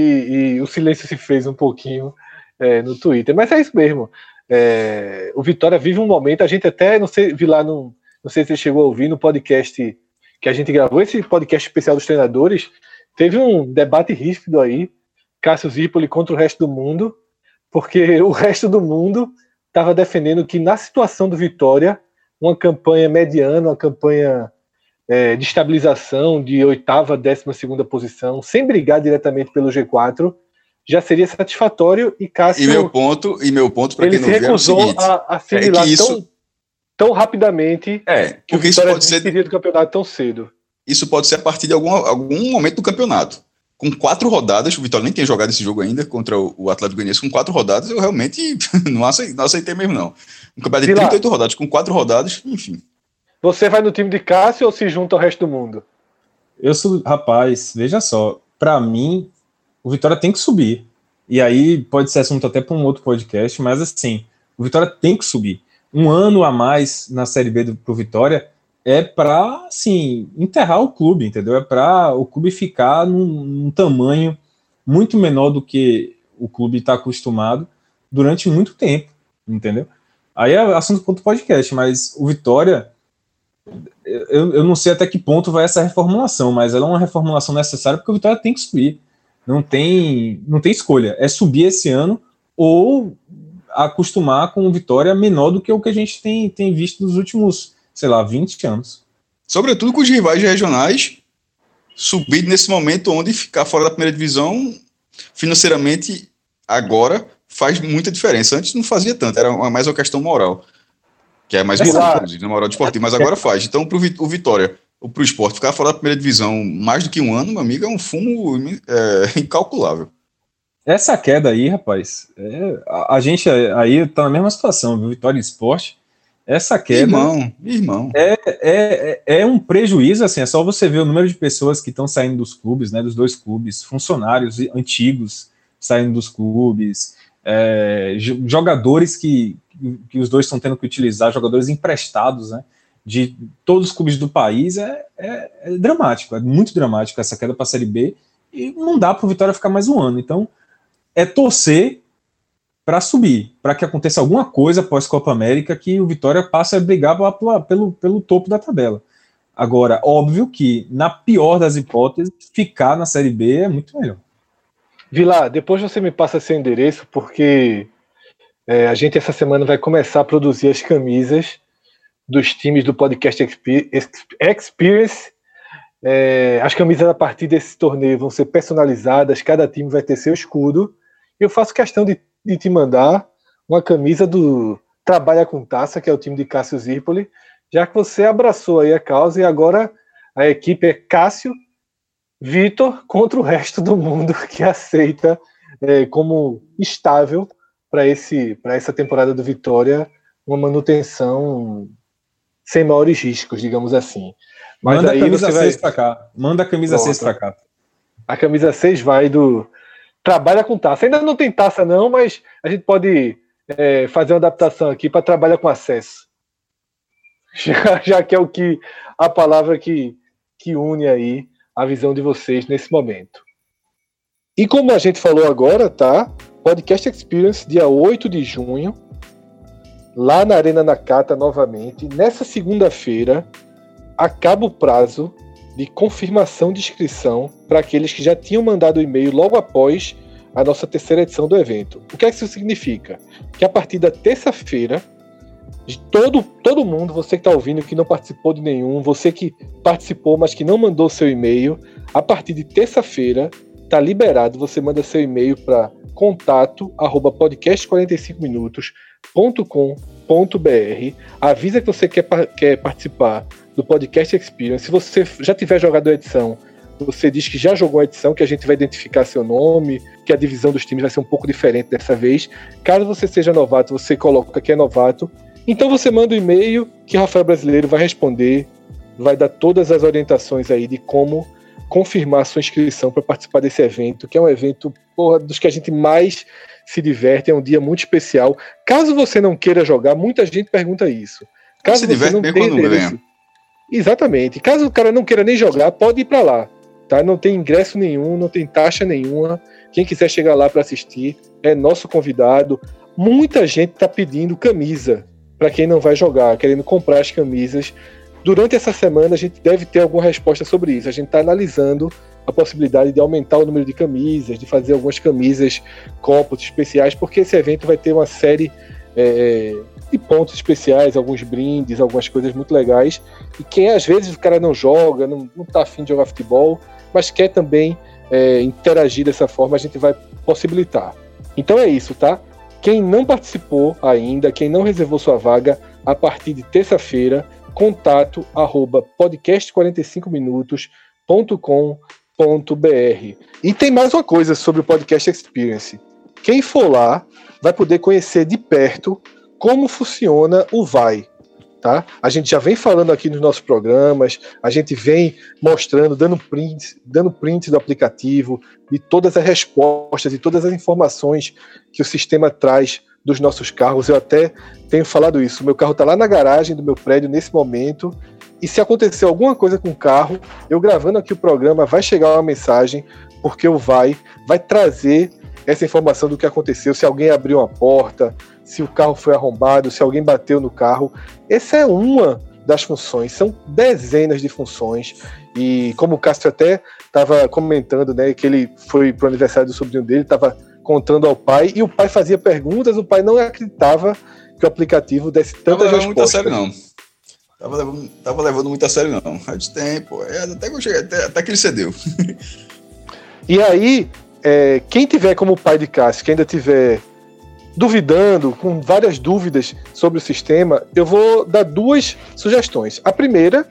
e o silêncio se fez um pouquinho é, no Twitter. Mas é isso mesmo. É, o Vitória vive um momento, a gente até, não sei, vi lá no, Não sei se você chegou a ouvir no podcast que a gente gravou, esse podcast especial dos treinadores. Teve um debate ríspido aí, Cássio Zirpoli contra o resto do mundo, porque o resto do mundo estava defendendo que na situação do Vitória, uma campanha mediana, uma campanha é, de estabilização de oitava, décima segunda posição, sem brigar diretamente pelo G4, já seria satisfatório e Cássio. E meu ponto, e meu ponto para quem não se recusou viu é seguinte, a assimilar é isso, tão, tão rapidamente é, que o Vitória isso pode ser do campeonato tão cedo. Isso pode ser a partir de algum, algum momento do campeonato. Com quatro rodadas, o Vitória nem tem jogado esse jogo ainda contra o, o Atlético Goianiense. Com quatro rodadas, eu realmente [laughs] não aceitei, não aceitei mesmo, não. Um campeonato de 38 rodadas, com quatro rodadas, enfim. Você vai no time de Cássio ou se junta ao resto do mundo? Eu sou, rapaz, veja só, para mim, o Vitória tem que subir. E aí pode ser assunto até para um outro podcast, mas assim, o Vitória tem que subir. Um ano a mais na Série B do pro Vitória é para, assim, enterrar o clube, entendeu? É para o clube ficar num, num, tamanho muito menor do que o clube está acostumado durante muito tempo, entendeu? Aí é assunto outro podcast, mas o Vitória eu, eu não sei até que ponto vai essa reformulação, mas ela é uma reformulação necessária porque o Vitória tem que subir. Não tem, não tem escolha. É subir esse ano ou acostumar com o Vitória menor do que o que a gente tem, tem visto nos últimos, sei lá, 20 anos. Sobretudo com os rivais regionais subir nesse momento onde ficar fora da primeira divisão financeiramente agora faz muita diferença. Antes não fazia tanto, era mais uma questão moral que é mais importante, inclusive, na moral de esportivo, mas agora faz. Então, para o Vitória, para o esporte ficar fora da primeira divisão mais do que um ano, meu amigo, é um fumo é, [laughs] incalculável. Essa queda aí, rapaz, é, a, a, gente aí tá na mesma situação, viu? Vitória Esporte. Essa queda. Irmão, irmão. É, é, é um prejuízo, assim, é só você ver o número de pessoas que estão saindo dos clubes, né? Dos dois clubes, funcionários antigos saindo dos clubes, é, jogadores que, que os dois estão tendo que utilizar, jogadores emprestados, né? De todos os clubes do país, é, é, é dramático, é muito dramático essa queda para a Série B, e não dá para o Vitória ficar mais um ano. Então, é torcer para subir, para que aconteça alguma coisa após Copa América que o Vitória passe a brigar pelo, pelo topo da tabela. Agora, óbvio que, na pior das hipóteses, ficar na Série B é muito melhor. Vilar, depois você me passa seu endereço, porque é, a gente essa semana vai começar a produzir as camisas dos times do Podcast Experience. É, as camisas a partir desse torneio vão ser personalizadas, cada time vai ter seu escudo. Eu faço questão de, de te mandar uma camisa do Trabalha com Taça, que é o time de Cássio Zirpoli, já que você abraçou aí a causa e agora a equipe é Cássio Vitor contra o resto do mundo [laughs] que aceita é, como estável para esse para essa temporada do Vitória uma manutenção sem maiores riscos, digamos assim. Mas Manda a camisa 6 para cá. Manda a camisa 6 para cá. A camisa 6 vai do trabalha com taça. Ainda não tem taça não, mas a gente pode é, fazer uma adaptação aqui para trabalhar com acesso. [laughs] Já, já que é o que a palavra que, que une aí a visão de vocês nesse momento. E como a gente falou agora, tá? Podcast Experience, dia 8 de junho, lá na Arena Nakata novamente. Nessa segunda-feira, acaba o prazo de confirmação de inscrição para aqueles que já tinham mandado o e-mail logo após a nossa terceira edição do evento. O que, é que isso significa? Que a partir da terça-feira, de todo, todo mundo, você que está ouvindo que não participou de nenhum, você que participou, mas que não mandou seu e-mail, a partir de terça-feira está liberado. Você manda seu e-mail para contato arroba podcast45minutos.com.br. Avisa que você quer, quer participar do Podcast Experience. Se você já tiver jogado a edição, você diz que já jogou a edição, que a gente vai identificar seu nome, que a divisão dos times vai ser um pouco diferente dessa vez. Caso você seja novato, você coloca que é novato então você manda um e-mail que Rafael Brasileiro vai responder, vai dar todas as orientações aí de como confirmar sua inscrição para participar desse evento, que é um evento porra, dos que a gente mais se diverte, é um dia muito especial. Caso você não queira jogar, muita gente pergunta isso. Caso se diverte não tenha interesse, Exatamente. Caso o cara não queira nem jogar, pode ir para lá. Tá? Não tem ingresso nenhum, não tem taxa nenhuma. Quem quiser chegar lá para assistir é nosso convidado. Muita gente está pedindo camisa para quem não vai jogar, querendo comprar as camisas. Durante essa semana a gente deve ter alguma resposta sobre isso. A gente está analisando a possibilidade de aumentar o número de camisas, de fazer algumas camisas, copos especiais, porque esse evento vai ter uma série é, de pontos especiais, alguns brindes, algumas coisas muito legais. E quem às vezes o cara não joga, não, não tá afim de jogar futebol, mas quer também é, interagir dessa forma, a gente vai possibilitar. Então é isso, tá? Quem não participou ainda, quem não reservou sua vaga, a partir de terça-feira, contato arroba podcast45minutos.com.br. E tem mais uma coisa sobre o Podcast Experience. Quem for lá vai poder conhecer de perto como funciona o Vai. Tá? A gente já vem falando aqui nos nossos programas, a gente vem mostrando, dando prints, dando prints do aplicativo, de todas as respostas, de todas as informações que o sistema traz dos nossos carros. Eu até tenho falado isso. Meu carro está lá na garagem do meu prédio nesse momento. E se acontecer alguma coisa com o carro, eu gravando aqui o programa, vai chegar uma mensagem, porque o Vai vai trazer essa informação do que aconteceu, se alguém abriu uma porta, se o carro foi arrombado, se alguém bateu no carro. Essa é uma das funções, são dezenas de funções. E como o Castro até estava comentando, né, que ele foi para o aniversário do sobrinho dele, estava contando ao pai, e o pai fazia perguntas, o pai não acreditava que o aplicativo desse tantas tava respostas. Muito a sério, não. Tava levando, tava levando muito a sério, não. Faz tempo, é, até, que cheguei, até, até que ele cedeu. e aí, é, quem tiver como pai de Cássio, que ainda tiver duvidando, com várias dúvidas sobre o sistema, eu vou dar duas sugestões. A primeira,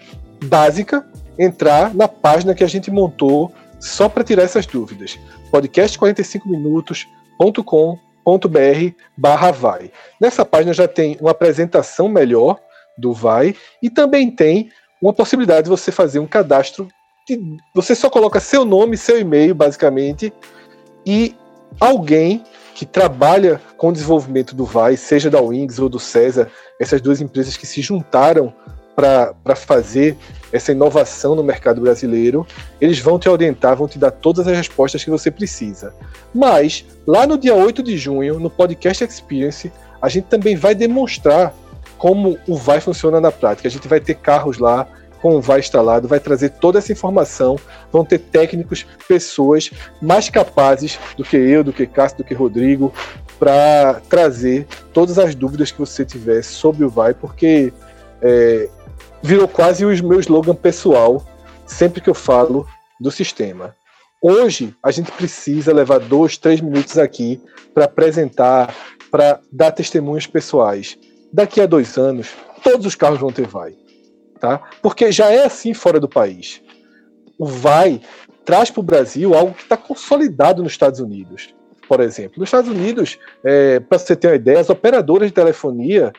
básica, entrar na página que a gente montou só para tirar essas dúvidas. podcast45minutos.com.br barra vai. Nessa página já tem uma apresentação melhor do vai e também tem uma possibilidade de você fazer um cadastro. De, você só coloca seu nome, seu e-mail, basicamente, e alguém que trabalha com o desenvolvimento do Vai, seja da Wings ou do César, essas duas empresas que se juntaram para fazer essa inovação no mercado brasileiro, eles vão te orientar, vão te dar todas as respostas que você precisa. Mas, lá no dia 8 de junho, no Podcast Experience, a gente também vai demonstrar como o Vai funciona na prática. A gente vai ter carros lá com o Vai instalado, vai trazer toda essa informação, vão ter técnicos, pessoas mais capazes do que eu, do que Cássio, do que Rodrigo, para trazer todas as dúvidas que você tiver sobre o Vai, porque é, virou quase o meu slogan pessoal sempre que eu falo do sistema. Hoje a gente precisa levar dois, três minutos aqui para apresentar, para dar testemunhos pessoais. Daqui a dois anos, todos os carros vão ter vai tá? Porque já é assim fora do país. O vai traz para o Brasil algo que está consolidado nos Estados Unidos. Por exemplo, nos Estados Unidos, é, para você ter uma ideia, as operadoras de telefonia,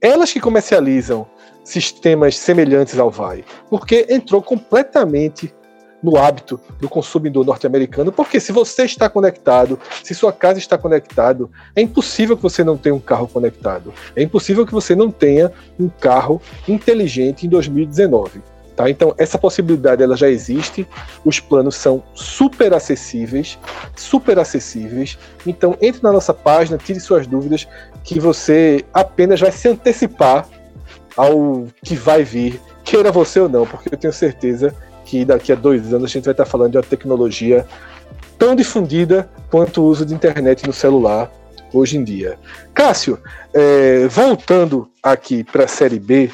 elas que comercializam sistemas semelhantes ao vai, porque entrou completamente no hábito do consumidor norte-americano, porque se você está conectado, se sua casa está conectado, é impossível que você não tenha um carro conectado. É impossível que você não tenha um carro inteligente em 2019. Tá? Então essa possibilidade ela já existe. Os planos são super acessíveis, super acessíveis. Então entre na nossa página, tire suas dúvidas, que você apenas vai se antecipar ao que vai vir, queira você ou não, porque eu tenho certeza que daqui a dois anos a gente vai estar falando de uma tecnologia tão difundida quanto o uso de internet no celular hoje em dia. Cássio, é, voltando aqui para a Série B,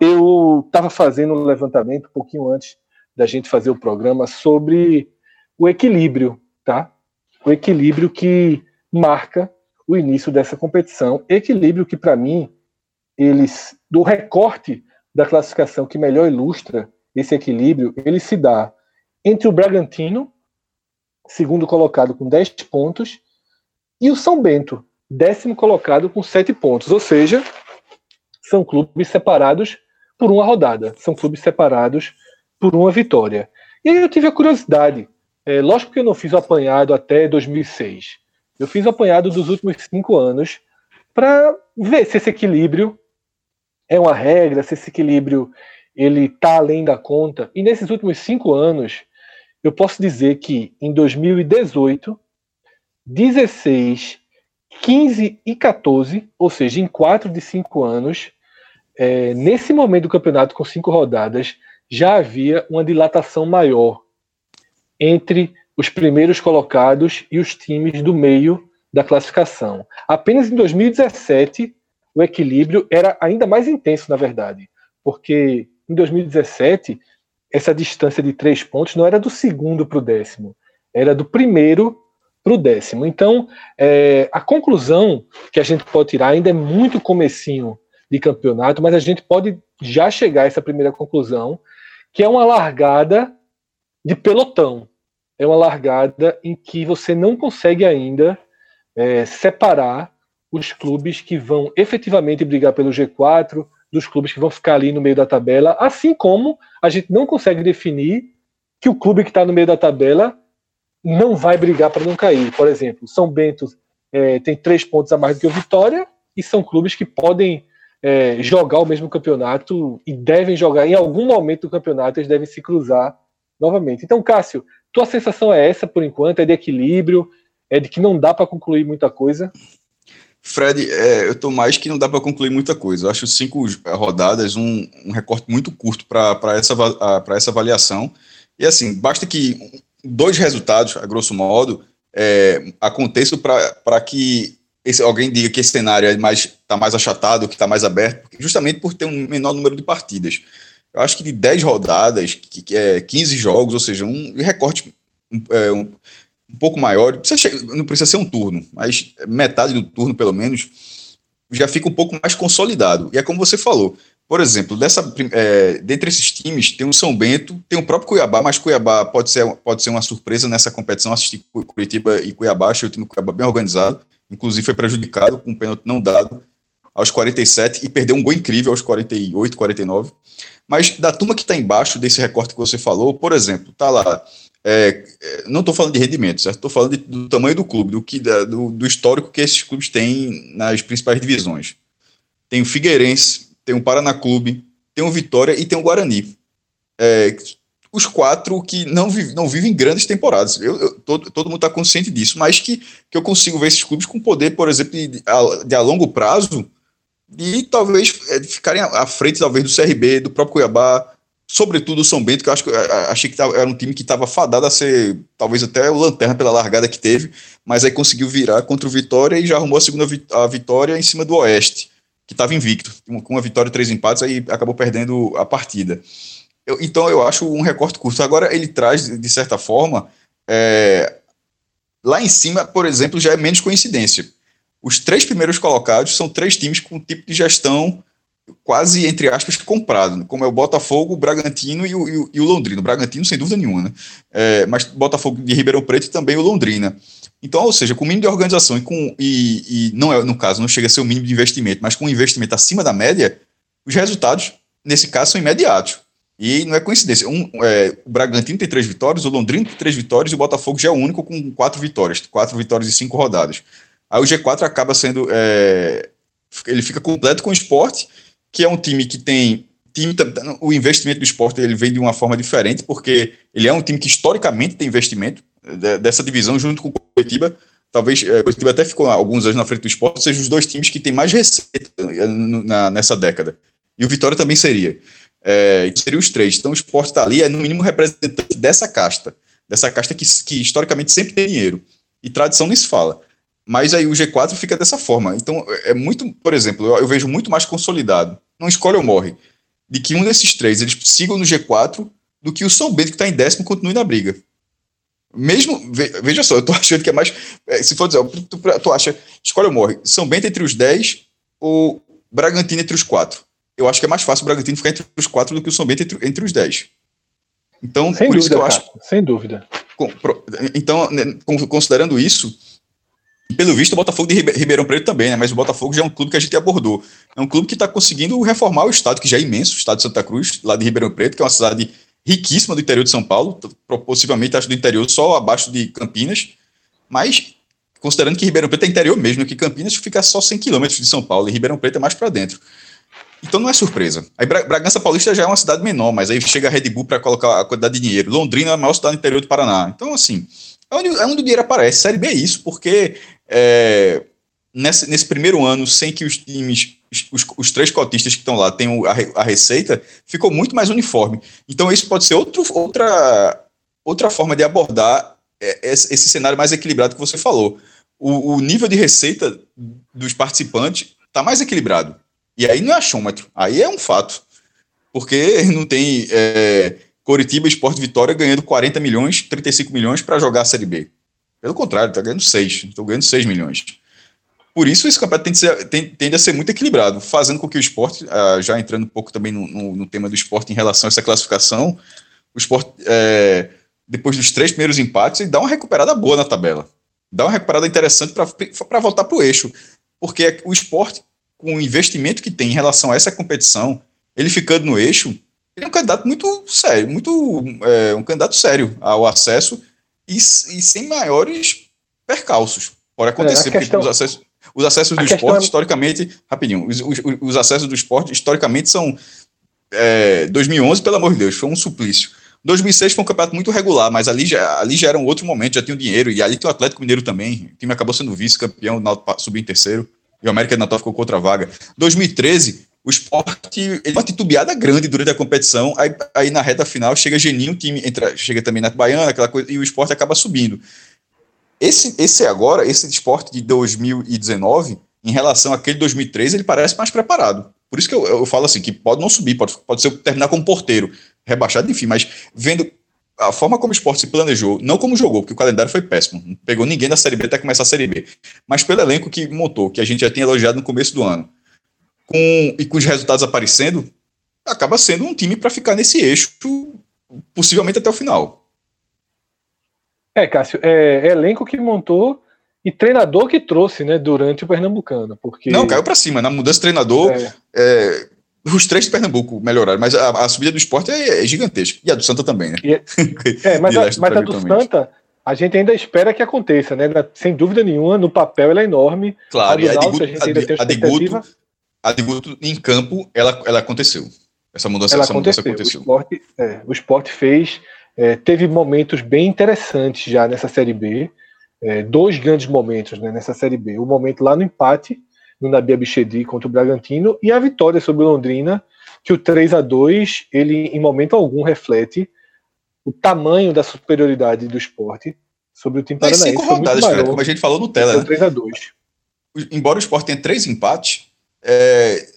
eu estava fazendo um levantamento um pouquinho antes da gente fazer o programa sobre o equilíbrio, tá? O equilíbrio que marca o início dessa competição. Equilíbrio que, para mim, eles do recorte da classificação que melhor ilustra esse equilíbrio, ele se dá entre o Bragantino, segundo colocado com 10 pontos, e o São Bento, décimo colocado com 7 pontos. Ou seja, são clubes separados por uma rodada, são clubes separados por uma vitória. E aí eu tive a curiosidade. É, lógico que eu não fiz o apanhado até 2006. Eu fiz o apanhado dos últimos cinco anos para ver se esse equilíbrio é uma regra, se esse equilíbrio ele está além da conta. E nesses últimos cinco anos, eu posso dizer que em 2018, 16, 15 e 14, ou seja, em 4 de 5 anos, é, nesse momento do campeonato, com cinco rodadas, já havia uma dilatação maior entre os primeiros colocados e os times do meio da classificação. Apenas em 2017 o equilíbrio era ainda mais intenso, na verdade, porque em 2017 essa distância de três pontos não era do segundo para o décimo, era do primeiro para o décimo. Então, é, a conclusão que a gente pode tirar ainda é muito comecinho de campeonato, mas a gente pode já chegar a essa primeira conclusão, que é uma largada de pelotão. É uma largada em que você não consegue ainda é, separar os clubes que vão efetivamente brigar pelo G4 dos clubes que vão ficar ali no meio da tabela, assim como a gente não consegue definir que o clube que está no meio da tabela não vai brigar para não cair. Por exemplo, São Bento é, tem três pontos a mais do que o Vitória e são clubes que podem é, jogar o mesmo campeonato e devem jogar em algum momento do campeonato eles devem se cruzar novamente. Então, Cássio, tua sensação é essa por enquanto? É de equilíbrio? É de que não dá para concluir muita coisa? Fred, é, eu estou mais que não dá para concluir muita coisa. Eu acho cinco rodadas um, um recorte muito curto para essa, essa avaliação. E assim, basta que dois resultados, a grosso modo, é, aconteçam para que esse, alguém diga que esse cenário é mais está mais achatado, que está mais aberto, justamente por ter um menor número de partidas. Eu acho que de 10 rodadas, que, que é 15 jogos, ou seja, um recorte é, um, um pouco maior, precisa, não precisa ser um turno, mas metade do turno, pelo menos, já fica um pouco mais consolidado. E é como você falou. Por exemplo, dessa, é, dentre esses times, tem o São Bento, tem o próprio Cuiabá, mas Cuiabá pode ser, pode ser uma surpresa nessa competição. Assistir Curitiba e Cuiabá, achei o time Cuiabá bem organizado. Inclusive foi prejudicado com um pênalti não dado aos 47 e perdeu um gol incrível aos 48, 49. Mas da turma que está embaixo desse recorte que você falou, por exemplo, tá lá é, é, não estou falando de rendimento, certo? Estou falando de, do tamanho do clube, do, que, do, do, histórico que esses clubes têm nas principais divisões. Tem o Figueirense, tem o Paraná Clube, tem o Vitória e tem o Guarani. É, os quatro que não, vive, não vivem grandes temporadas. Eu, eu todo, todo mundo está consciente disso, mas que, que eu consigo ver esses clubes com poder, por exemplo, de, de, a, longo prazo, de talvez é, ficarem à frente, talvez, do CRB, do próprio Cuiabá, sobretudo o São Bento, que eu acho que achei que era um time que estava fadado a ser talvez até o lanterna pela largada que teve, mas aí conseguiu virar contra o Vitória e já arrumou a segunda a vitória em cima do Oeste, que estava invicto, com uma vitória e três empates, aí acabou perdendo a partida. Eu, então eu acho um recorte curto. Agora ele traz, de certa forma, é, lá em cima, por exemplo, já é menos coincidência. Os três primeiros colocados são três times com um tipo de gestão quase, entre aspas, comprado, como é o Botafogo, o Bragantino e o, e o, e o Londrina. O Bragantino, sem dúvida nenhuma, né? É, mas Botafogo de Ribeirão Preto e também o Londrina. Então, ou seja, com o mínimo de organização e com e, e não é no caso não chega a ser o mínimo de investimento, mas com um investimento acima da média, os resultados nesse caso são imediatos. E não é coincidência. Um, é, o Bragantino tem três vitórias, o Londrina tem três vitórias e o Botafogo já é o único com quatro vitórias, quatro vitórias e cinco rodadas. Aí o G4 acaba sendo é, ele fica completo com o esporte que é um time que tem time, o investimento do esporte ele vem de uma forma diferente, porque ele é um time que historicamente tem investimento dessa divisão junto com o Curitiba. Talvez é, o Curitiba até ficou alguns anos na frente do esporte, sejam os dois times que têm mais receita eh, nessa década. E o Vitória também seria. É, seriam os três. Então o esporte está ali, é no mínimo representante dessa casta, dessa casta que, que historicamente sempre tem dinheiro. E tradição nem se fala. Mas aí o G4 fica dessa forma. Então é muito, por exemplo, eu, eu vejo muito mais consolidado não escolhe ou morre, de que um desses três eles sigam no G4 do que o São Bento, que está em décimo, continue na briga. Mesmo, veja só, eu tô [laughs] achando que é mais. É, se for dizer, tu, tu acha, escolhe ou morre, São Bento entre os 10 ou Bragantino entre os quatro? Eu acho que é mais fácil o Bragantino ficar entre os quatro do que o São Bento entre, entre os 10. Então, sem por dúvida, isso que eu acho. Sem dúvida. Com, então, né, considerando isso, pelo visto, o Botafogo de Ribeirão Preto também, né? Mas o Botafogo já é um clube que a gente abordou. É um clube que está conseguindo reformar o estado, que já é imenso, o estado de Santa Cruz, lá de Ribeirão Preto, que é uma cidade riquíssima do interior de São Paulo, possivelmente acho do interior só abaixo de Campinas, mas considerando que Ribeirão Preto é interior mesmo, que Campinas fica só 100 quilômetros de São Paulo e Ribeirão Preto é mais para dentro. Então não é surpresa. Aí Bragança Paulista já é uma cidade menor, mas aí chega a Red Bull para colocar a quantidade de dinheiro. Londrina é a maior cidade do interior do Paraná. Então, assim, é onde, é onde o dinheiro aparece. Série B é isso, porque é, nesse, nesse primeiro ano, sem que os times, os, os três cotistas que estão lá tenham a, a, receita, ficou muito mais uniforme. Então, isso pode ser outro, outra, outra forma de abordar é, esse, cenário mais equilibrado que você falou. O, o nível de receita dos participantes está mais equilibrado. E aí não é achômetro, aí é um fato. Porque [laughs] não tem é, Coritiba Esporte Vitória ganhando 40 milhões, 35 milhões para jogar a Série B. Pelo contrário, está ganhando 6, estou ganhando 6 milhões. Por isso, esse campeonato tende a, ser, tende a ser muito equilibrado, fazendo com que o esporte, ah, já entrando um pouco também no, no, no, tema do esporte em relação a essa classificação, o esporte, é, depois dos três primeiros empates, ele dá uma recuperada boa na tabela. Dá uma recuperada interessante para voltar para o eixo. Porque o esporte, com o investimento que tem em relação a essa competição, ele ficando no eixo, ele é um candidato muito sério, muito é, um candidato sério ao acesso e, e sem maiores percalços. Pode acontecer, é, questão... porque os acessos, os acessos do esporte, é... historicamente, rapidinho, os, os, os, acessos do esporte, historicamente, são. É, 2011, pelo amor de Deus, foi um suplício. 2006 foi um campeonato muito regular, mas ali já, ali já era um outro momento, já tinha um dinheiro, e ali tem o Atlético Mineiro também. O time acabou sendo vice-campeão, o subiu em terceiro, e o América de Natal ficou contra a vaga. 2013, o esporte, ele uma titubeada grande durante a competição, aí, aí na reta final chega Geninho, o time entra, chega também na Baiana, aquela coisa, e o esporte acaba subindo. Esse, esse agora, esse esporte de 2019, em relação àquele 2013, ele parece mais preparado. Por isso que eu, eu falo assim, que pode não subir, pode, pode ser terminar como porteiro, rebaixado, enfim, mas vendo a forma como o esporte se planejou, não como jogou, porque o calendário foi péssimo, não pegou ninguém da Série B até começar a Série B, mas pelo elenco que montou, que a gente já tinha elogiado no começo do ano, com, e com os resultados aparecendo, acaba sendo um time para ficar nesse eixo, possivelmente até o final. É, Cássio, é, é elenco que montou e treinador que trouxe, né, durante o Pernambucano, porque... Não, caiu para cima, na mudança de treinador, é. É, os três de Pernambuco melhoraram, mas a, a subida do esporte é, é, gigantesca, e a do Santa também, né? É, [laughs] é, mas, a, mas a do Santa, a gente ainda espera que aconteça, né, sem dúvida nenhuma, no papel ela é enorme. Claro, a, e a, de, a, de, a, de Guto, a de Guto em campo, ela, ela aconteceu. Essa mudança, ela essa aconteceu. mudança aconteceu. O esporte, é, o esporte fez é, teve momentos bem interessantes já nessa Série B, é, dois grandes momentos né, nessa Série B. O momento lá no empate, no Nabi Abichedi contra o Bragantino, e a vitória sobre o Londrina, que o 3 a 2 ele em momento algum reflete o tamanho da superioridade do esporte sobre o time paranaense. Cinco rodadas, cara, como a gente falou no tela. Né? 3 a 2 Embora o esporte tenha três empates, é,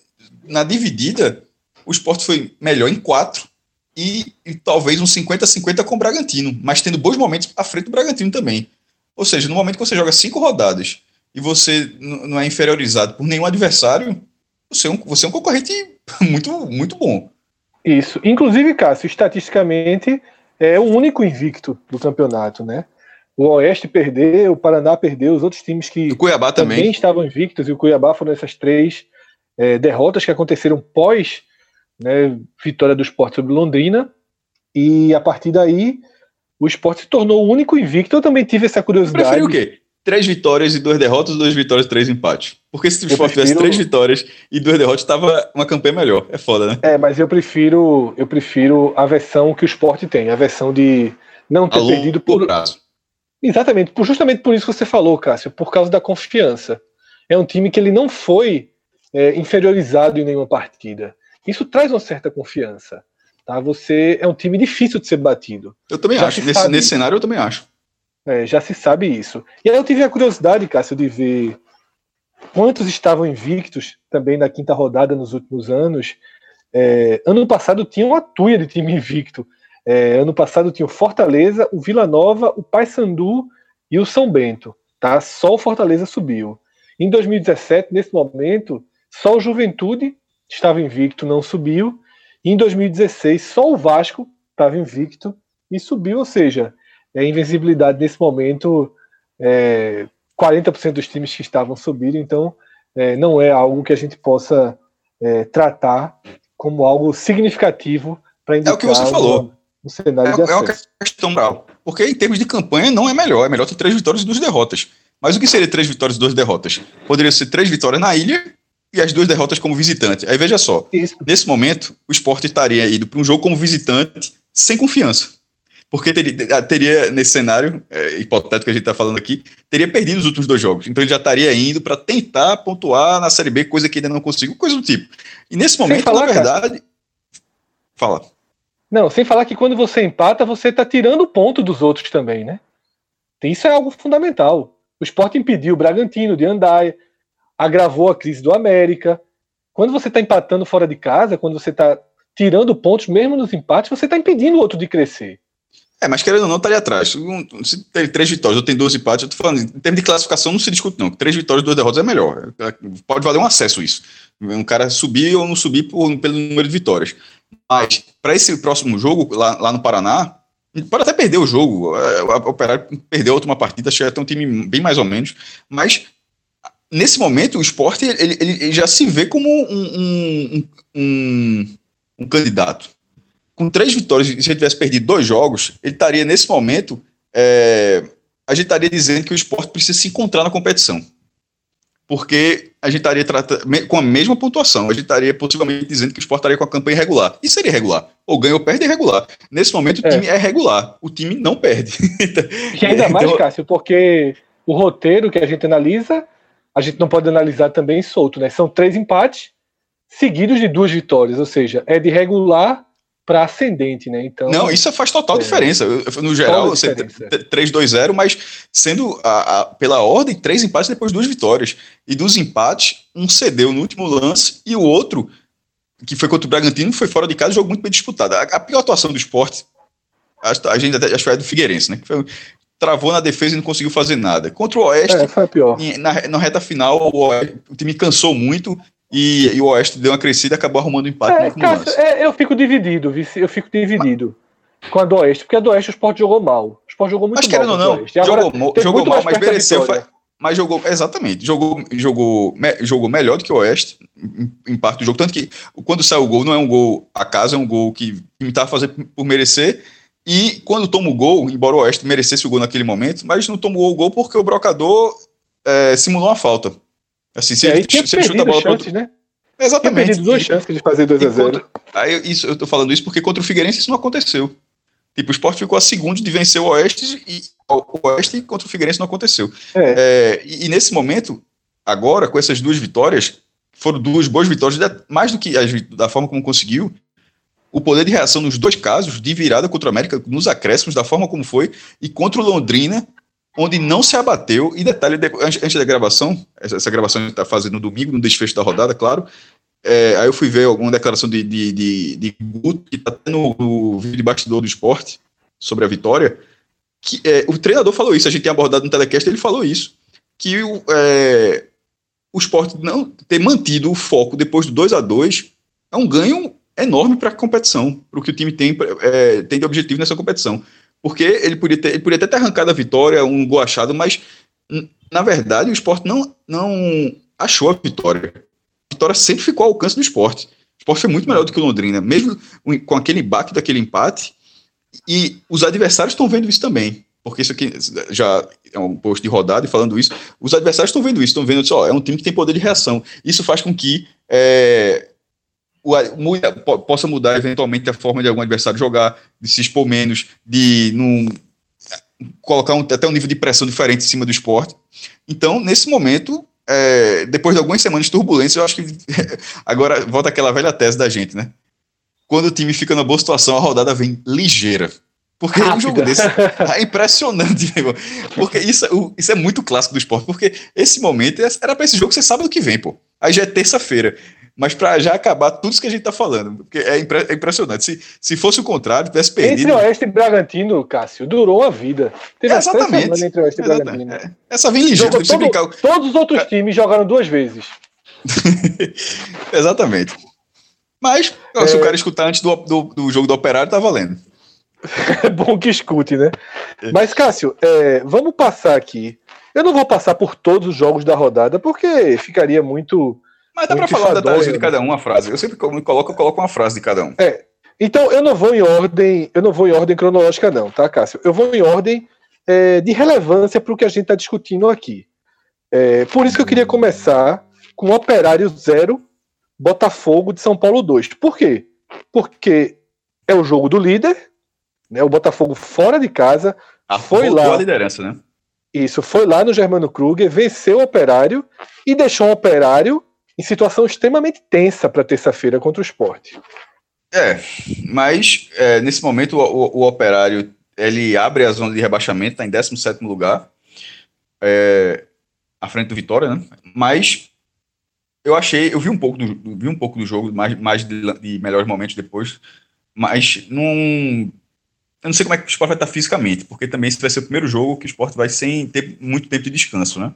na dividida, o esporte foi melhor em quatro e, e talvez um 50-50 com o Bragantino, mas tendo bons momentos à frente do Bragantino também. Ou seja, no momento que você joga cinco rodadas e você não é inferiorizado por nenhum adversário, você é um, você é um concorrente [laughs] muito, muito bom. Isso. Inclusive, Cássio, estatisticamente, é o único invicto do campeonato, né? O Oeste perdeu, o Paraná perdeu, os outros times que o Cuiabá também. também estavam invictos, e o Cuiabá foram essas três é, derrotas que aconteceram pós né, vitória do esporte sobre Londrina, e a partir daí o esporte se tornou o único invicto. Eu também tive essa curiosidade. O quê? Três vitórias e duas derrotas, duas vitórias e três empates. Porque se o esporte prefiro... tivesse três vitórias e duas derrotas, estava uma campanha melhor. É foda, né? É, mas eu prefiro, eu prefiro a versão que o esporte tem, a versão de não ter perdido por. Prazo. Exatamente, justamente por isso que você falou, Cássio, por causa da confiança. É um time que ele não foi é, inferiorizado em nenhuma partida. Isso traz uma certa confiança. Tá? Você é um time difícil de ser batido. Eu também já acho. Nesse, sabe, nesse cenário, eu também acho. É, já se sabe isso. E aí eu tive a curiosidade, Cássio, de ver quantos estavam invictos também na quinta rodada nos últimos anos. É, ano passado tinha uma tuia de time invicto. É, ano passado tinha o Fortaleza, o Vila Nova, o Paysandu e o São Bento. Tá? Só o Fortaleza subiu. Em 2017, nesse momento, só o Juventude estava invicto, não subiu. Em 2016, só o Vasco estava invicto e subiu, ou seja, a invencibilidade nesse momento, é, 40% dos times que estavam subindo, então é, não é algo que a gente possa é, tratar como algo significativo para indicar é o que você falou. Um, cenário é, de acesso. é uma questão moral. Porque em termos de campanha não é melhor, é melhor ter três vitórias e duas derrotas. Mas o que seria três vitórias e duas derrotas? Poderia ser três vitórias na ilha e as duas derrotas como visitante. Aí veja só, Isso. nesse momento, o esporte estaria indo para um jogo como visitante sem confiança. porque teria, teria nesse cenário é, hipotético que a gente está falando aqui, teria perdido os últimos dois jogos. Então ele já estaria indo para tentar pontuar na Série B, coisa que ainda não conseguiu, coisa do tipo. E nesse momento, falar, na verdade. Cara, fala. Não, sem falar que quando você empata, você está tirando ponto dos outros também, né? Isso é algo fundamental. O esporte impediu o Bragantino de andar, agravou a crise do América. Quando você está empatando fora de casa, quando você está tirando pontos, mesmo nos empates, você está impedindo o outro de crescer. É, mas querendo ou não, estaria atrás. Se tem três vitórias ou tem dois empates, eu tô falando, em termos de classificação não se discute, não. Três vitórias duas derrotas é melhor. Pode valer um acesso isso. Um cara subir ou não subir por, pelo número de vitórias. Mas, para esse próximo jogo, lá, lá no Paraná, pode até perder o jogo. É, o Operário perdeu a última partida, achei até um time bem mais ou menos. Mas, nesse momento, o esporte ele, ele já se vê como um, um, um, um candidato com três vitórias, se ele tivesse perdido dois jogos, ele estaria nesse momento. É, a gente estaria dizendo que o esporte precisa se encontrar na competição. Porque a gente estaria tratando, com a mesma pontuação, a gente estaria possivelmente dizendo que o esporte estaria com a campanha irregular. E seria irregular. Ou ganha ou perde é irregular. Nesse momento, o é. time é regular. O time não perde. e ainda [laughs] então, mais, Cássio, porque o roteiro que a gente analisa, a gente não pode analisar também solto, né? São três empates seguidos de duas vitórias. Ou seja, é de regular para ascendente, né? Então, não, isso faz total é, diferença. No geral, você 3-2-0, mas sendo a, a, pela ordem, três empates depois duas vitórias. E dos empates, um cedeu no último lance e o outro, que foi contra o Bragantino, foi fora de casa, jogo muito bem disputado. A, a pior atuação do esporte, a, a gente até acho que foi do Figueirense, né? Que foi, travou na defesa e não conseguiu fazer nada. Contra o Oeste, é, foi pior. Na, na reta final, o, o time cansou muito e, e, o Oeste deu uma crescida e acabou arrumando um empate é, cara, é, eu fico dividido, eu fico dividido mas, com a do Oeste, porque a do Oeste o Sport jogou mal. O Sport jogou muito mas, mal. Mas não, jogou, jogou mal, mas mereceu. mas jogou, exatamente, jogou, jogou, me, jogou melhor do que o Oeste em, em, parte do jogo. Tanto que quando sai o gol, não é um gol a casa, é um gol que estava fazendo por merecer. E quando toma o gol, embora o Oeste merecesse o gol naquele momento, mas não tomou o gol porque o brocador é, simulou uma falta. Assim, se, ele, se ele chuta a bola chances, né? Exatamente. Tinha perdido duas chances de fazer 2 a 0 Aí isso, eu tô falando isso porque contra o Figueirense isso não aconteceu. Tipo, o Sport ficou a segundo de vencer o Oeste e o Oeste contra o Figueirense não aconteceu. É. É, e, e, nesse momento, agora, com essas duas vitórias, foram duas boas vitórias, mais do que as, da forma como conseguiu, o poder de reação nos dois casos, de virada contra o América, nos acréscimos, da forma como foi, e contra o Londrina, onde não se abateu. E detalhe, antes, da gravação, essa, essa gravação a gente está fazendo no domingo, no desfecho da rodada, claro. É, aí eu fui ver alguma declaração de, de, de, de Guto, que está no, no vídeo de bastidor do esporte, sobre a vitória. Que, é, o treinador falou isso, a gente tem abordado no telecast, ele falou isso. Que o, é, o esporte não ter mantido o foco depois do 2 a 2 é um ganho enorme para a competição, para o que o time tem, é, tem de objetivo nessa competição. Porque ele podia ter, ele podia até ter arrancado a vitória, um gol achado, mas na verdade o esporte não, não achou a vitória. A vitória sempre ficou ao alcance do esporte. O esporte foi muito melhor do que o Londrina, mesmo com aquele baque daquele empate. E os adversários estão vendo isso também. Porque isso aqui já é um post de rodada e falando isso. Os adversários estão vendo isso, estão vendo isso, ó, é um time que tem poder de reação. Isso faz com que é, muda, possa mudar eventualmente a forma de algum adversário jogar, de se expor menos, de não colocar um, até um nível de pressão diferente em cima do esporte. Então, nesse momento, é, depois de algumas semanas de turbulência, eu acho que [laughs] agora volta aquela velha tese da gente, né? Quando o time fica na boa situação, a rodada vem ligeira. Porque Rápida. um jogo desse [laughs] é impressionante, meu. Porque isso, é isso é muito clássico do esporte. Porque esse momento era para esse jogo, você sabe do que vem, pô. Aí já é terça-feira mas para já acabar tudo isso que a gente está falando, porque é, impre é, impressionante. Se, se fosse o contrário, tivesse perdido. Entre Oeste e Bragantino, Cássio, durou a vida. Teve é, exatamente. Entre Oeste e Bragantino. É. Essa vem ligeiro. Todo, brincar... Todos os outros times jogaram duas vezes. [laughs] exatamente. Mas, se o é. cara escutar antes do, do, do jogo do Operário, tá valendo. [laughs] É bom que escute, né? É. Mas, Cássio, é, vamos passar aqui. Eu não vou passar por todos os jogos da rodada, porque ficaria muito mas dá para falar da detalhes de cada um a frase. Eu sempre coloco, eu coloco uma frase de cada um. É. Então eu não vou em ordem, eu não vou em ordem cronológica não, tá, Cássio? Eu vou em ordem é, de relevância para o que a gente está discutindo aqui. É, por isso que eu queria começar com Operário 0, Botafogo de São Paulo 2. Por quê? Porque é o jogo do líder Né? O Botafogo fora de casa a foi lá. a liderança, né? Isso, foi lá no Germano Kruger, venceu o Operário e deixou o Operário em situação extremamente tensa para terça-feira contra o esporte. É, mas é, nesse momento o, o, o, Operário ele abre a zona de rebaixamento, está em 17 lugar, é, à frente do Vitória, né? Mas eu achei, eu vi um pouco do, vi um pouco do jogo, mais, mais de, de melhores momentos depois, mas não. Eu não sei como é que o esporte vai estar fisicamente, porque também esse vai ser o primeiro jogo que o esporte vai sem ter muito tempo de descanso, né?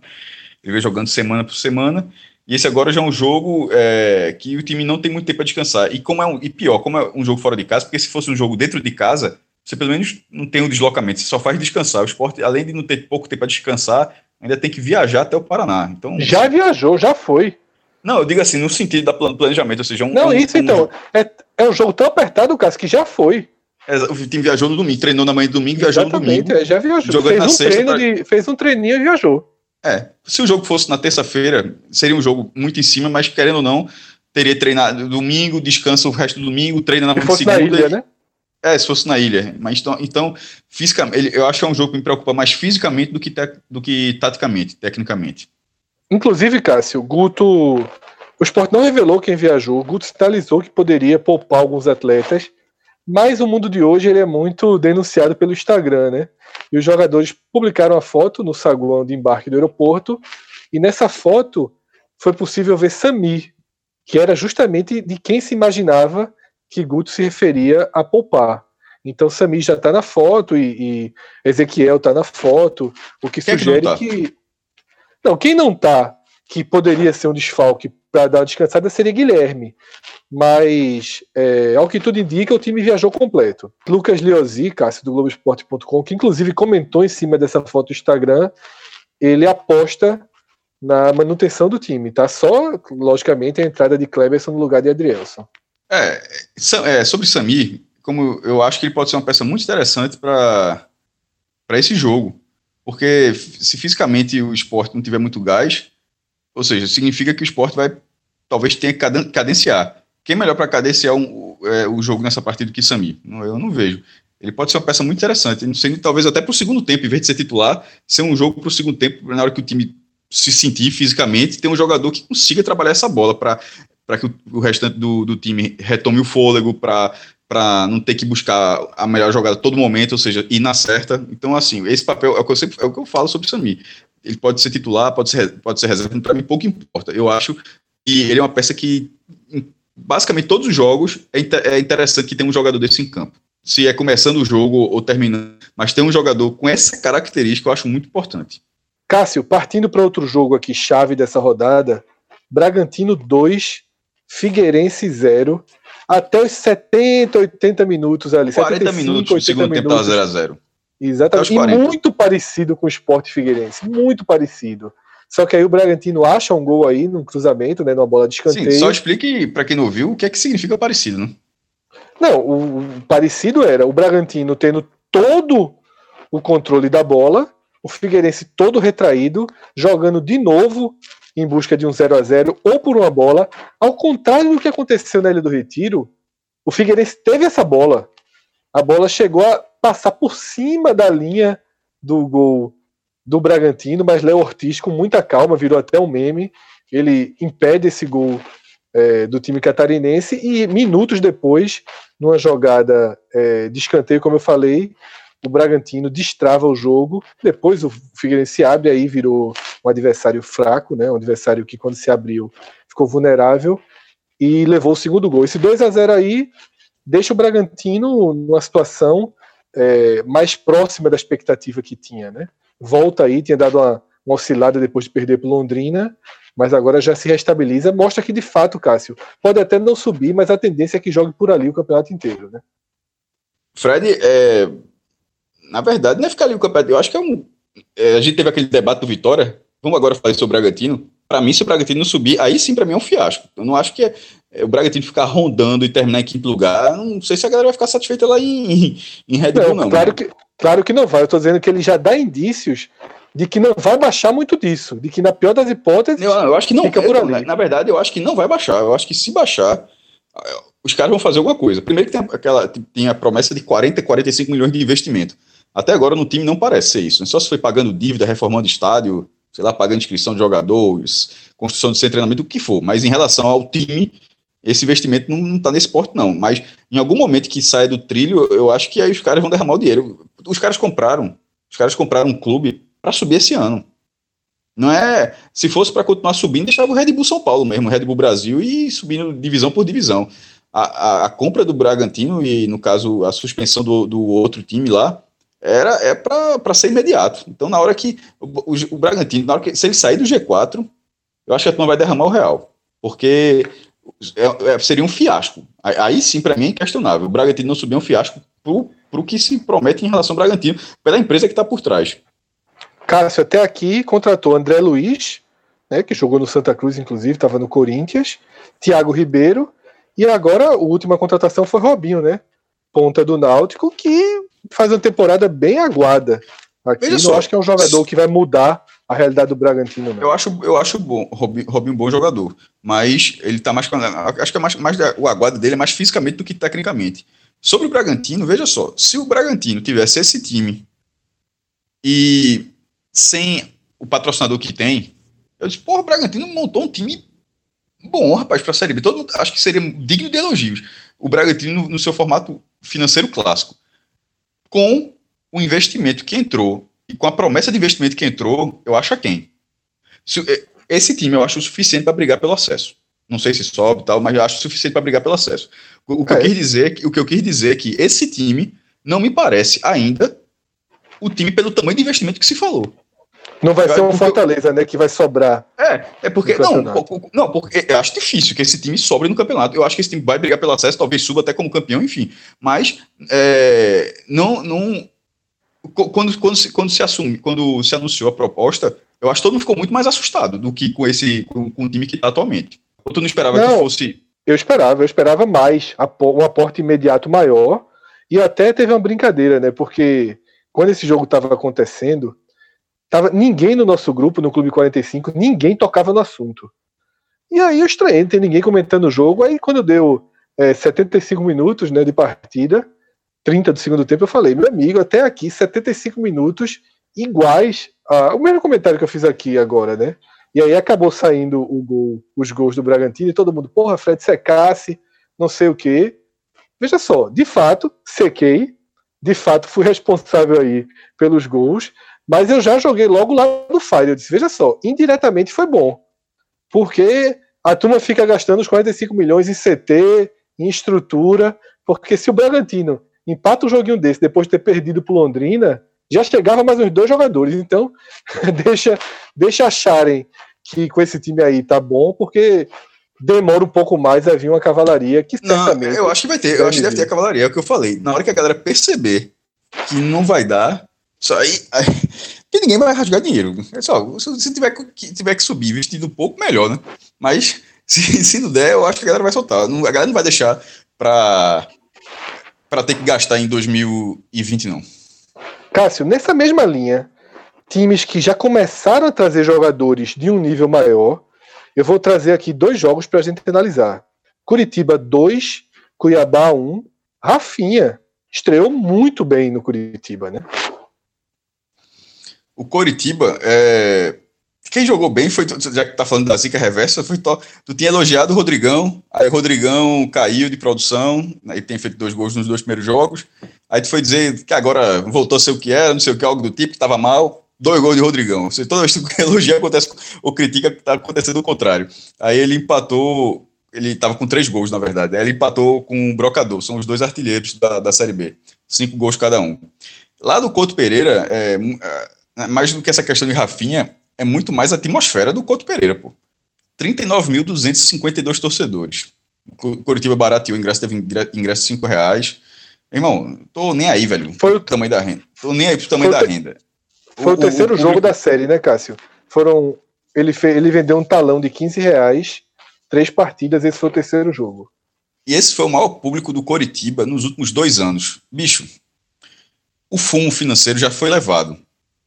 Ele vai jogando semana por semana, e esse agora já é um jogo é, que o time não tem muito tempo para descansar. E como é um, e pior, como é um jogo fora de casa, porque se fosse um jogo dentro de casa, você pelo menos não tem um deslocamento, você só faz descansar. O esporte, além de não ter pouco tempo para descansar, ainda tem que viajar até o Paraná. Então, já viajou, já foi. Não, eu digo assim, no sentido da planejamento, ou seja, um. Não, um, isso um, então. É, é um jogo tão apertado, Cássio, que já foi. É, o time viajou no domingo, treinou na manhã do domingo, viajou no domingo. É, já viajou. Fez um, treino pra... de, fez um treininho e viajou. É, se o jogo fosse na terça-feira, seria um jogo muito em cima, mas querendo ou não, teria treinado domingo, descansa o resto do domingo, treina na se segunda. Na ilha, né? É, se fosse na ilha. Mas então, então fisicamente, eu acho que é um jogo que me preocupa mais fisicamente do que, te, do que taticamente, tecnicamente. Inclusive, Cássio, Guto. O esporte não revelou quem viajou. O Guto sinalizou que poderia poupar alguns atletas. Mas o mundo de hoje ele é muito denunciado pelo Instagram, né? E os jogadores publicaram a foto no saguão de embarque do aeroporto, e nessa foto foi possível ver Samir, que era justamente de quem se imaginava que Guto se referia a poupar. Então Samir já está na foto e, e Ezequiel está na foto, o que quem sugere é que, não tá? que. Não, quem não está, que poderia ser um desfalque para dar uma descansada seria Guilherme. Mas, é, ao que tudo indica, o time viajou completo. Lucas Leozzi, Cássio do Globoesporte.com, que inclusive comentou em cima dessa foto do Instagram, ele aposta na manutenção do time, tá? Só, logicamente, a entrada de Kleberson no lugar de Adrielson. É, é sobre Samir, como eu acho que ele pode ser uma peça muito interessante para esse jogo. Porque se fisicamente o esporte não tiver muito gás, ou seja, significa que o esporte vai talvez tenha que cadenciar. Quem é melhor para cadenciar um, é, o jogo nessa partida do que Sami? Eu não vejo. Ele pode ser uma peça muito interessante. Não sei, talvez até para o segundo tempo, em vez de ser titular, ser um jogo para o segundo tempo, na hora que o time se sentir fisicamente, ter um jogador que consiga trabalhar essa bola para que o, o restante do, do time retome o fôlego, para para não ter que buscar a melhor jogada a todo momento, ou seja, ir na certa. Então, assim, esse papel é o que eu, sempre, é o que eu falo sobre o Sami. Ele pode ser titular, pode ser, pode ser reserva, para mim pouco importa. Eu acho que ele é uma peça que, em basicamente todos os jogos, é, é interessante que tenha um jogador desse em campo. Se é começando o jogo ou terminando, mas tem um jogador com essa característica eu acho muito importante. Cássio, partindo para outro jogo aqui, chave dessa rodada, Bragantino 2, Figueirense 0, até os 70, 80 minutos ali. 40 75, minutos, o segundo minutos. tempo estava 0x0. Exatamente. E muito parecido com o Sport Figueirense. Muito parecido. Só que aí o Bragantino acha um gol aí num cruzamento, né? Numa bola de escanteio. Sim, só explique para quem não viu o que é que significa parecido, né? Não, o parecido era o Bragantino tendo todo o controle da bola, o Figueirense todo retraído, jogando de novo em busca de um 0 a 0 ou por uma bola. Ao contrário do que aconteceu na Ilha do Retiro, o Figueirense teve essa bola. A bola chegou a passar por cima da linha do gol do Bragantino, mas Léo Ortiz, com muita calma, virou até um meme. Ele impede esse gol é, do time catarinense e minutos depois, numa jogada é, de escanteio, como eu falei, o Bragantino destrava o jogo. Depois o Figueirense abre, aí virou um adversário fraco, né? um adversário que, quando se abriu, ficou vulnerável e levou o segundo gol. Esse 2 a 0 aí deixa o Bragantino numa situação é, mais próxima da expectativa que tinha, né? Volta aí, tinha dado uma, uma oscilada depois de perder para Londrina, mas agora já se restabiliza. Mostra que de fato, Cássio, pode até não subir, mas a tendência é que jogue por ali o campeonato inteiro, né? Fred, é, na verdade, não é ficar ali o campeonato. Eu acho que é um. É, a gente teve aquele debate do Vitória. Vamos agora falar sobre o Bragantino. Para mim, se o Bragantino não subir, aí sim para mim é um fiasco. Eu não acho que é, o Bragantino ficar rondando e terminar em quinto lugar. Não sei se a galera vai ficar satisfeita lá em, em Red Bull, não. não claro, que, claro que não vai. Eu tô dizendo que ele já dá indícios de que não vai baixar muito disso. De que, na pior das hipóteses, eu, eu acho que não fica por ali. Na, na, verdade, eu acho que não vai baixar. Eu acho que se baixar. os caras vão fazer alguma coisa. Primeiro que tem aquela tem a promessa de 40, 45 milhões de investimento. Até agora no time não parece ser isso. Né? Só se foi pagando dívida, reformando estádio, sei lá, pagando inscrição de jogadores, construção de centro de treinamento, o que for. Mas em relação ao time, esse investimento não está nesse porte, não. Mas em algum momento que sai do trilho, eu acho que aí os caras vão derramar o dinheiro. Os caras compraram, os caras compraram um clube para subir esse ano. Não é. Se fosse para continuar subindo, deixava o Red Bull São Paulo mesmo, o Red Bull Brasil e subindo divisão por divisão. A, a, a compra do Bragantino e, no caso, a suspensão do, do outro time lá, era é para ser imediato. Então, na hora que o, o, o, Bragantino, na hora que se ele sair do G4, eu acho que a turma vai derramar o real, porque é, é, seria um fiasco. Aí, sim, para mim, é inquestionável. O Bragantino não subir é um fiasco para o que se promete em relação ao Bragantino, pela empresa que está por trás. Cássio até aqui contratou André Luiz, né, que jogou no Santa Cruz, inclusive, estava no Corinthians, Thiago Ribeiro, e agora a última contratação foi Robinho, né? Ponta do Náutico, que faz uma temporada bem aguada. Aqui Veja não só, acho que é um jogador que vai mudar a realidade do Bragantino. Não. Eu acho, eu acho bom, Robinho um bom jogador, mas ele tá mais. Acho que é mais, mais o aguado dele é mais fisicamente do que tecnicamente. Sobre o Bragantino, veja só, se o Bragantino tivesse esse time e sem o patrocinador que tem, eu disse, porra, o Bragantino montou um time bom, rapaz, para a Série B. Todo mundo, acho que seria digno de elogios. O Bragantino no, no seu formato financeiro clássico. Com o investimento que entrou e com a promessa de investimento que entrou, eu acho a quem? É, esse time eu acho o suficiente para brigar pelo acesso. Não sei se sobe tal, mas eu acho o suficiente para brigar pelo acesso. O, que é. eu quis dizer, o que eu quis dizer é que esse time não me parece ainda o time pelo tamanho de investimento que se falou. Não vai ser um Fortaleza, né, que vai sobrar. É, é porque não, não, porque eu acho difícil que esse time sobre no campeonato. Eu acho que esse time vai brigar pelo acesso, talvez suba até como campeão, enfim. Mas é, não, não quando, quando, se, quando se assume, quando se anunciou a proposta, eu acho que todo mundo ficou muito mais assustado do que com esse com, com o time que está atualmente. Ou tu não esperava não, que fosse? Eu esperava, eu esperava mais, um aporte imediato maior. E até teve uma brincadeira, né? Porque quando esse jogo estava acontecendo, tava ninguém no nosso grupo, no Clube 45, ninguém tocava no assunto. E aí eu estranhei, não tem ninguém comentando o jogo. Aí quando deu é, 75 minutos né, de partida, 30 do segundo tempo, eu falei, meu amigo, até aqui 75 minutos iguais. A, o mesmo comentário que eu fiz aqui agora, né? E aí acabou saindo o gol, os gols do Bragantino e todo mundo, porra, Fred secasse, não sei o quê. Veja só, de fato, sequei, de fato fui responsável aí pelos gols, mas eu já joguei logo lá no Fire. Eu disse, veja só, indiretamente foi bom. Porque a turma fica gastando os 45 milhões em CT, em estrutura, porque se o Bragantino empata um joguinho desse depois de ter perdido para Londrina, já chegava mais uns dois jogadores. Então, [laughs] deixa, deixa acharem que com esse time aí tá bom, porque demora um pouco mais a vir uma cavalaria que certamente. Não, eu acho que vai ter, eu acho que deve ter a cavalaria, é o que eu falei. Na hora que a galera perceber que não vai dar, só aí, aí que ninguém vai rasgar dinheiro. É só, se tiver que, tiver que subir vestido um pouco, melhor, né? Mas [laughs] se, se não der, eu acho que a galera vai soltar. Não, a galera não vai deixar para para ter que gastar em 2020, não. Cássio, nessa mesma linha, times que já começaram a trazer jogadores de um nível maior, eu vou trazer aqui dois jogos para a gente analisar. Curitiba 2, Cuiabá 1. Rafinha estreou muito bem no Curitiba, né? O Coritiba, é... quem jogou bem foi, já que tá falando da zica reversa, foi to... tu tinha elogiado o Rodrigão, aí o Rodrigão caiu de produção, aí tem feito dois gols nos dois primeiros jogos, aí tu foi dizer que agora voltou a ser o que era, não sei o que, algo do tipo, que tava mal, dois gols de Rodrigão. Você, toda vez que [laughs] elogia, acontece, ou critica, tá acontecendo o contrário. Aí ele empatou, ele tava com três gols, na verdade, aí ele empatou com o Brocador, são os dois artilheiros da, da Série B, cinco gols cada um. Lá do Couto Pereira, é, né, mais do que essa questão de Rafinha, é muito mais a atmosfera do Couto Pereira, pô. 39.252 torcedores. O Curitiba barateou o ingresso, teve ingresso de 5 reais. Irmão, tô nem aí, velho. Foi o tamanho da renda. Tô nem aí pro tamanho da renda. Foi o, o terceiro o, jogo da série, né, Cássio? Foram. Ele, fe... ele vendeu um talão de 15 reais, três partidas, esse foi o terceiro jogo. E esse foi o maior público do Coritiba nos últimos dois anos. Bicho, o fumo financeiro já foi levado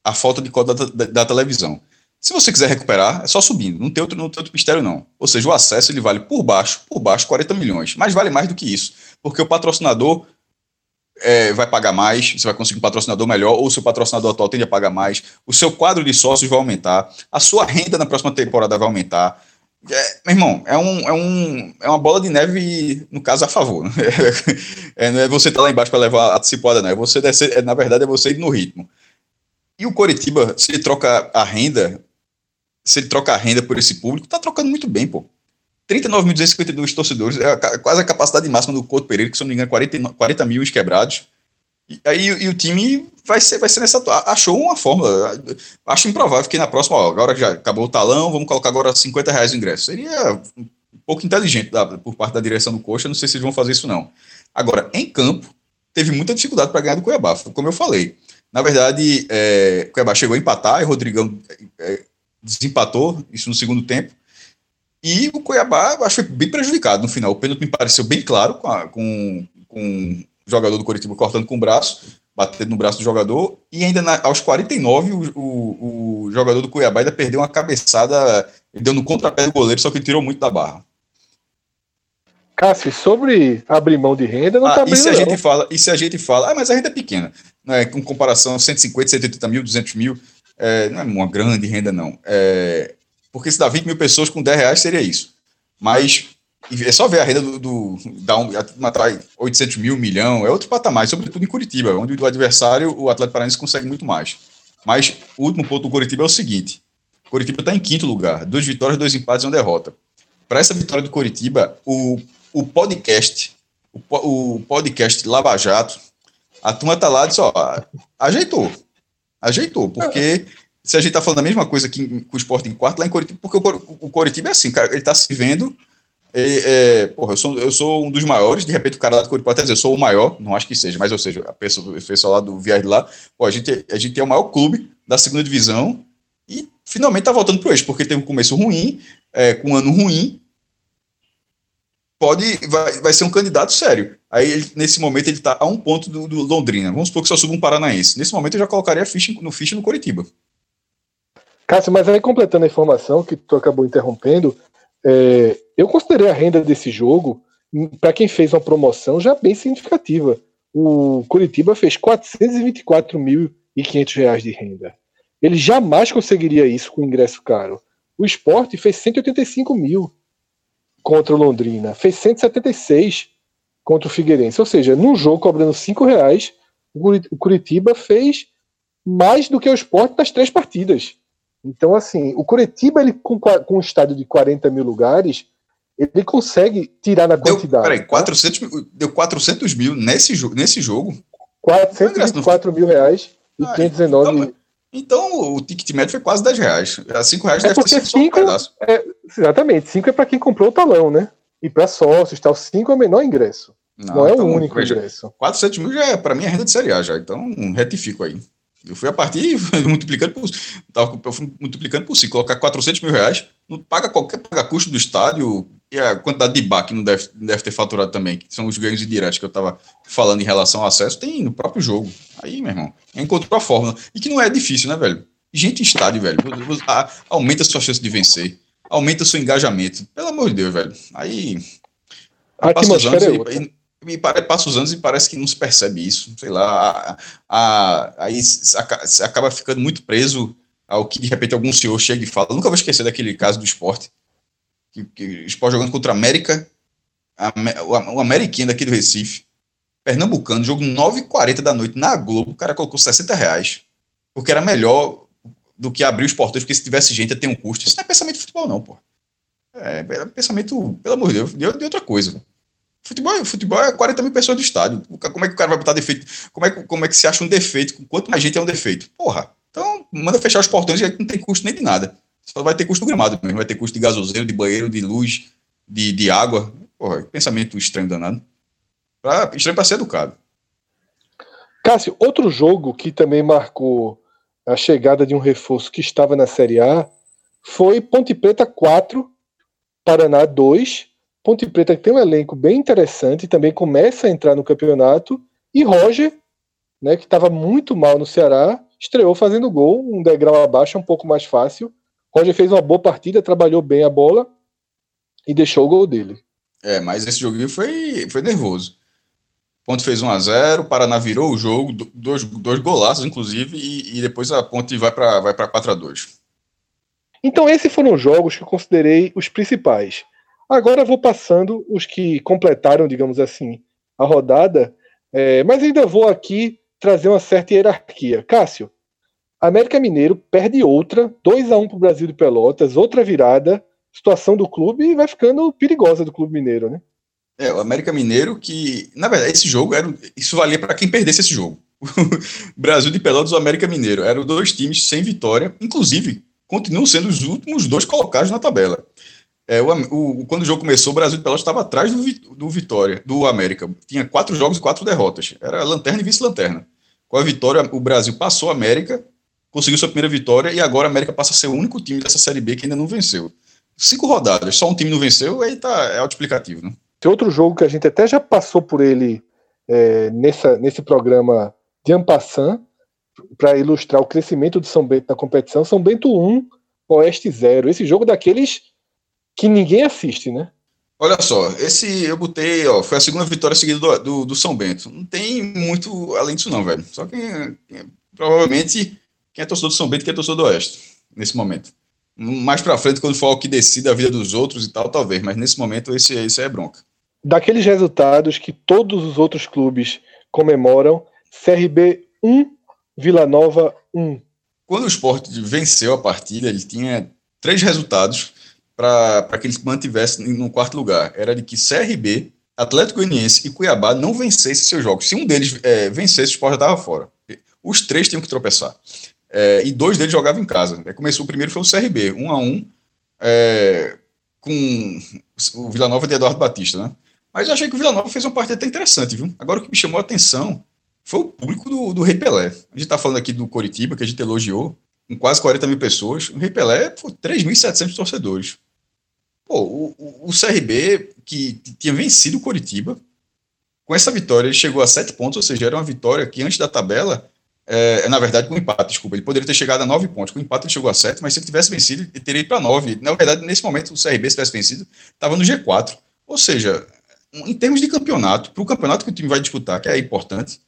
a falta de cota da, da, da televisão. Se você quiser recuperar, é só subindo, não tem outro, não tem outro mistério não. Ou seja, o acesso ele vale por baixo, por baixo 40 milhões, mas vale mais do que isso, porque o patrocinador é, vai pagar mais, você vai conseguir um patrocinador melhor, ou o seu patrocinador atual tende a pagar mais, o seu quadro de sócios vai aumentar, a sua renda na próxima temporada vai aumentar. É, meu irmão, é, um, é, um, é uma bola de neve, no caso, a favor. [laughs] É, não é você estar tá lá embaixo para levar a cipoada, não. É você descer, é, na verdade, é você ir no ritmo. E o Coritiba, se ele troca a renda, se ele troca a renda por esse público, tá trocando muito bem, pô. 39.252 torcedores, é quase a capacidade máxima do Couto Pereira, que se não me engano, 40, 40 mil quebrados. E, aí e o time vai ser, vai ser nessa. Achou uma fórmula. Acho improvável que na próxima, ó, agora já acabou o talão, vamos colocar agora 50 reais o ingresso. Seria um pouco inteligente da, por parte da direção do Coxa, não sei se eles vão fazer isso não. Agora, em campo, teve muita dificuldade para ganhar do Cuiabá, como eu falei. Na verdade, é, o Cuiabá chegou a empatar e Rodrigão é, desempatou isso no segundo tempo. E o Cuiabá, acho que foi bem prejudicado no final. O pênalti me pareceu bem claro com, a, com, com o jogador do Coritiba cortando com o braço, batendo no braço do jogador. E ainda na, aos 49, o, o, o, jogador do Cuiabá ainda perdeu uma cabeçada, ele deu no contrapé do goleiro, só que ele tirou muito da barra. Cássio, sobre abrir mão de renda, não ah, tá e se a gente fala E se a gente fala, ah, mas a renda é pequena, né, com comparação 150, 180 mil, 200 mil, é, não é uma grande renda, não. É, porque se dá 20 mil pessoas com 10 reais seria isso. Mas é só ver a renda do, do da um, atrai 800 mil, milhão, é outro patamar, sobretudo em Curitiba, onde o adversário, o Atlético Paranaense, consegue muito mais. Mas o último ponto do Curitiba é o seguinte: Curitiba está em quinto lugar, duas vitórias, dois empates e uma derrota. Para essa vitória do Curitiba, o, o podcast, o, o podcast Lava Jato, a turma tá lá e disse, ó, ajeitou. Ajeitou, porque se a gente tá falando a mesma coisa que com o Sport em quarto, lá em Coritiba, porque o, o Coritiba é assim, cara, ele tá se vendo. É, é, porra, eu sou, eu sou um dos maiores, de repente o cara lá do Coritiba até dizer, eu sou o maior, não acho que seja, mas ou seja, a pessoa, a pessoa lá do Viagem lá, pô, a gente, a gente é o maior clube da segunda divisão e finalmente tá voltando pro eixo, porque teve um começo ruim, é, com um ano ruim, pode, vai, vai ser um candidato sério. Aí, ele, nesse momento, ele está a um ponto do, do, Londrina. Vamos supor que só suba um paranaense. Nesse momento, eu já colocaria ficha no ficha no Coritiba. Cássio, mas aí completando a informação que tu acabou interrompendo, é, eu considerei a renda desse jogo, para quem fez uma promoção, já bem significativa. O Curitiba fez 424.500 reais de renda. Ele jamais conseguiria isso com ingresso caro. O esporte fez 185 mil contra o Londrina, fez 176 contra o Figueirense. Ou seja, num jogo cobrando 5 reais, o Curitiba fez mais do que o esporte das três partidas. Então, assim, o Curitiba, ele, com, com um estádio de 40 mil lugares, ele consegue tirar na deu, quantidade. Peraí, 400 mil, deu 400 mil nesse, jo nesse jogo? 424 mil reais e ah, 519 então, então o ticket médio foi quase 10 reais. A 5 reais é deve ter sido cinco, um pedaço. É, exatamente, 5 é para quem comprou o talão, né? E para sócios, tal, 5 é o menor ingresso. Não, não é então, o único veja, ingresso. 400 mil já é, para mim, é renda de Série A já. Então, retifico aí. Eu fui a partir [laughs] multiplicando por. Tava multiplicando por 5. Colocar 400 mil reais, não paga qualquer paga custo do estádio e a quantidade de bar que não deve, deve ter faturado também, que são os ganhos indiretos que eu estava falando em relação ao acesso, tem no próprio jogo. Aí, meu irmão, encontrou a fórmula. E que não é difícil, né, velho? Gente estádio, velho. Aumenta a sua chance de vencer. Aumenta o seu engajamento. Pelo amor de Deus, velho. Aí. A atmosfera é outra. E, passa os anos e parece que não se percebe isso. Sei lá, a, a, aí se acaba ficando muito preso ao que de repente algum senhor chega e fala. Eu nunca vou esquecer daquele caso do esporte. Que, que o esporte jogando contra a América, a, o, o Ameriquinho daqui do Recife, Pernambucano, jogo 9h40 da noite na Globo, o cara colocou 60 reais. Porque era melhor do que abrir os portões, porque se tivesse gente ia ter um custo. Isso não é pensamento de futebol, não, pô. É, é pensamento, pelo amor de Deus, de, outra coisa. Futebol, futebol é 40 mil pessoas do estádio. Como é que o cara vai botar defeito? Como é, como é que se acha um defeito? Quanto mais gente é um defeito? Porra. Então, manda fechar os portões e não tem custo nem de nada. Só vai ter custo do gramado mesmo. Vai ter custo de gasoseiro, de banheiro, de luz, de, de água. Porra, pensamento estranho danado. Pra, estranho para ser educado. Cássio, outro jogo que também marcou a chegada de um reforço que estava na Série A foi Ponte Preta 4, Paraná 2 Ponte Preta tem um elenco bem interessante, também começa a entrar no campeonato. E Roger, né, que estava muito mal no Ceará, estreou fazendo gol, um degrau abaixo, um pouco mais fácil. Roger fez uma boa partida, trabalhou bem a bola e deixou o gol dele. É, mas esse joguinho foi, foi nervoso. Ponte fez 1 a 0 o Paraná virou o jogo, dois, dois golaços, inclusive, e, e depois a Ponte vai para vai 4 a 2 Então, esses foram os jogos que eu considerei os principais. Agora vou passando os que completaram, digamos assim, a rodada, é, mas ainda vou aqui trazer uma certa hierarquia. Cássio, América Mineiro perde outra, 2 a 1 para o Brasil de Pelotas, outra virada, situação do clube vai ficando perigosa do Clube Mineiro, né? É, o América Mineiro que, na verdade, esse jogo era isso valia para quem perdesse esse jogo. [laughs] Brasil de Pelotas o América Mineiro eram dois times sem vitória, inclusive continuam sendo os últimos dois colocados na tabela. É, o, o, quando o jogo começou, o Brasil de Pelotas estava atrás do, do Vitória, do América. Tinha quatro jogos e quatro derrotas. Era lanterna e vice-lanterna. Com a vitória, o Brasil passou a América, conseguiu sua primeira vitória e agora a América passa a ser o único time dessa Série B que ainda não venceu. Cinco rodadas, só um time não venceu, aí tá, é auto-explicativo, né? Tem outro jogo que a gente até já passou por ele é, nessa, nesse programa de Ampassan, para ilustrar o crescimento do São Bento na competição. São Bento 1, Oeste 0. Esse jogo daqueles que ninguém assiste, né? Olha só, esse eu botei, ó, foi a segunda vitória seguida do, do, do São Bento. Não tem muito além disso, não, velho. Só que provavelmente quem é torcedor do São Bento quem é torcedor do Oeste, nesse momento. Mais pra frente, quando for o que decida a vida dos outros e tal, talvez, mas nesse momento esse, esse é bronca daqueles resultados que todos os outros clubes comemoram, CRB 1, Vila Nova 1. Quando o Sport venceu a partida, ele tinha três resultados para que ele mantivesse no quarto lugar. Era de que CRB, Atlético Goianiense e Cuiabá não vencessem seus jogos. Se um deles é, vencesse, o Sport já estava fora. Os três tinham que tropeçar. É, e dois deles jogavam em casa. Começou o primeiro foi o CRB, 1 a 1 é, com o Vila Nova de Eduardo Batista, né? Mas eu achei que o Vila Nova fez uma partida até interessante, viu? Agora o que me chamou a atenção foi o público do, do Rei Pelé. A gente tá falando aqui do Coritiba, que a gente elogiou, com quase 40 mil pessoas. O Rei Pelé foi 3.700 torcedores. Pô, o, o, o, CRB, que tinha vencido o Coritiba, com essa vitória ele chegou a 7 pontos, ou seja, era uma vitória que antes da tabela, é, na verdade, com empate, desculpa, ele poderia ter chegado a 9 pontos. Com empate ele chegou a 7, mas se ele tivesse vencido, ele teria ido para 9. Na verdade, nesse momento, o CRB, se tivesse vencido, estava no G4. Ou seja, em termos de campeonato, para o campeonato que o time vai disputar, que é importante,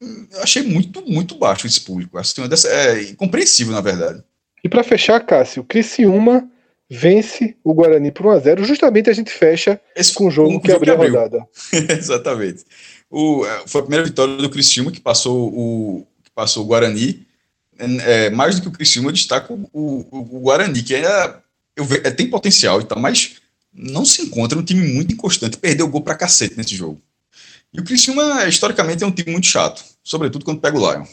eu achei muito, muito baixo esse público. É compreensível, na verdade. E para fechar, Cássio, Criciúma vence o Guarani por 1x0. Justamente a gente fecha esse, com o jogo um, que, abriu a rodada. [laughs] Exatamente. O, é, foi a primeira vitória do Criciúma que passou o, que passou o Guarani. É, é mais do que o Criciúma, eu destaco o, o, o Guarani, que ainda eu ve, é, tem potencial e tal, mas não se encontra um time muito inconstante, perdeu gol pra cacete nesse jogo. E o Criciúma, historicamente, é um time muito chato, sobretudo quando pega o Lion.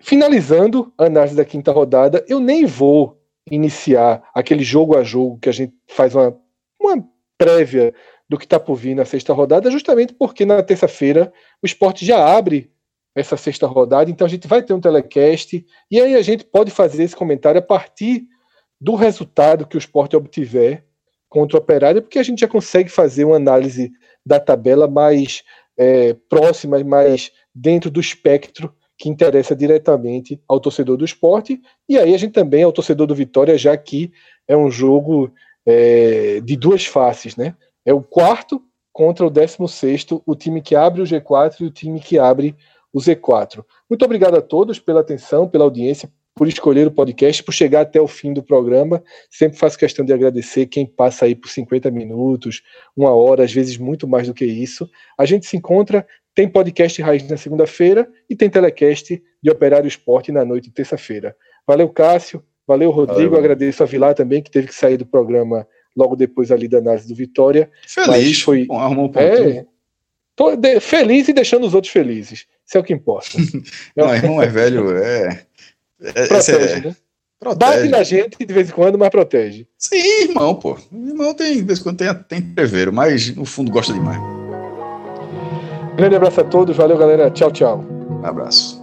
Finalizando a análise da quinta rodada, eu nem vou iniciar aquele jogo a jogo que a gente faz uma, uma prévia do que está por vir na sexta rodada, justamente porque na terça-feira o esporte já abre essa sexta rodada, então a gente vai ter um telecast e aí a gente pode fazer esse comentário a partir do resultado que o esporte obtiver contra o Operário, porque a gente já consegue fazer uma análise da tabela mais é, próxima, mais dentro do espectro que interessa diretamente ao torcedor do esporte, e aí a gente também ao torcedor do Vitória, já que é um jogo é, de duas faces, né? É o quarto contra o décimo sexto, o time que abre o G4 e o time que abre o Z4. Muito obrigado a todos pela atenção, pela audiência, por escolher o podcast, por chegar até o fim do programa. Sempre faço questão de agradecer quem passa aí por 50 minutos, uma hora, às vezes muito mais do que isso. A gente se encontra, tem podcast Raiz na segunda-feira e tem telecast de Operário Esporte na noite de terça-feira. Valeu, Cássio. Valeu, Rodrigo. Valeu. Agradeço a Vilar também, que teve que sair do programa logo depois ali da análise do Vitória. Feliz, foi. Arrumou um é, tô de, feliz e deixando os outros felizes. Isso é o que importa. [laughs] Não, irmão é velho, é. É, protege, é... né? Protege. Bate na gente de vez em quando, mas protege. Sim, irmão, pô. Irmão tem, de vez em quando tem, tem preveiro, mas no fundo gosta demais. Grande abraço a todos, valeu galera, tchau, tchau. Um abraço.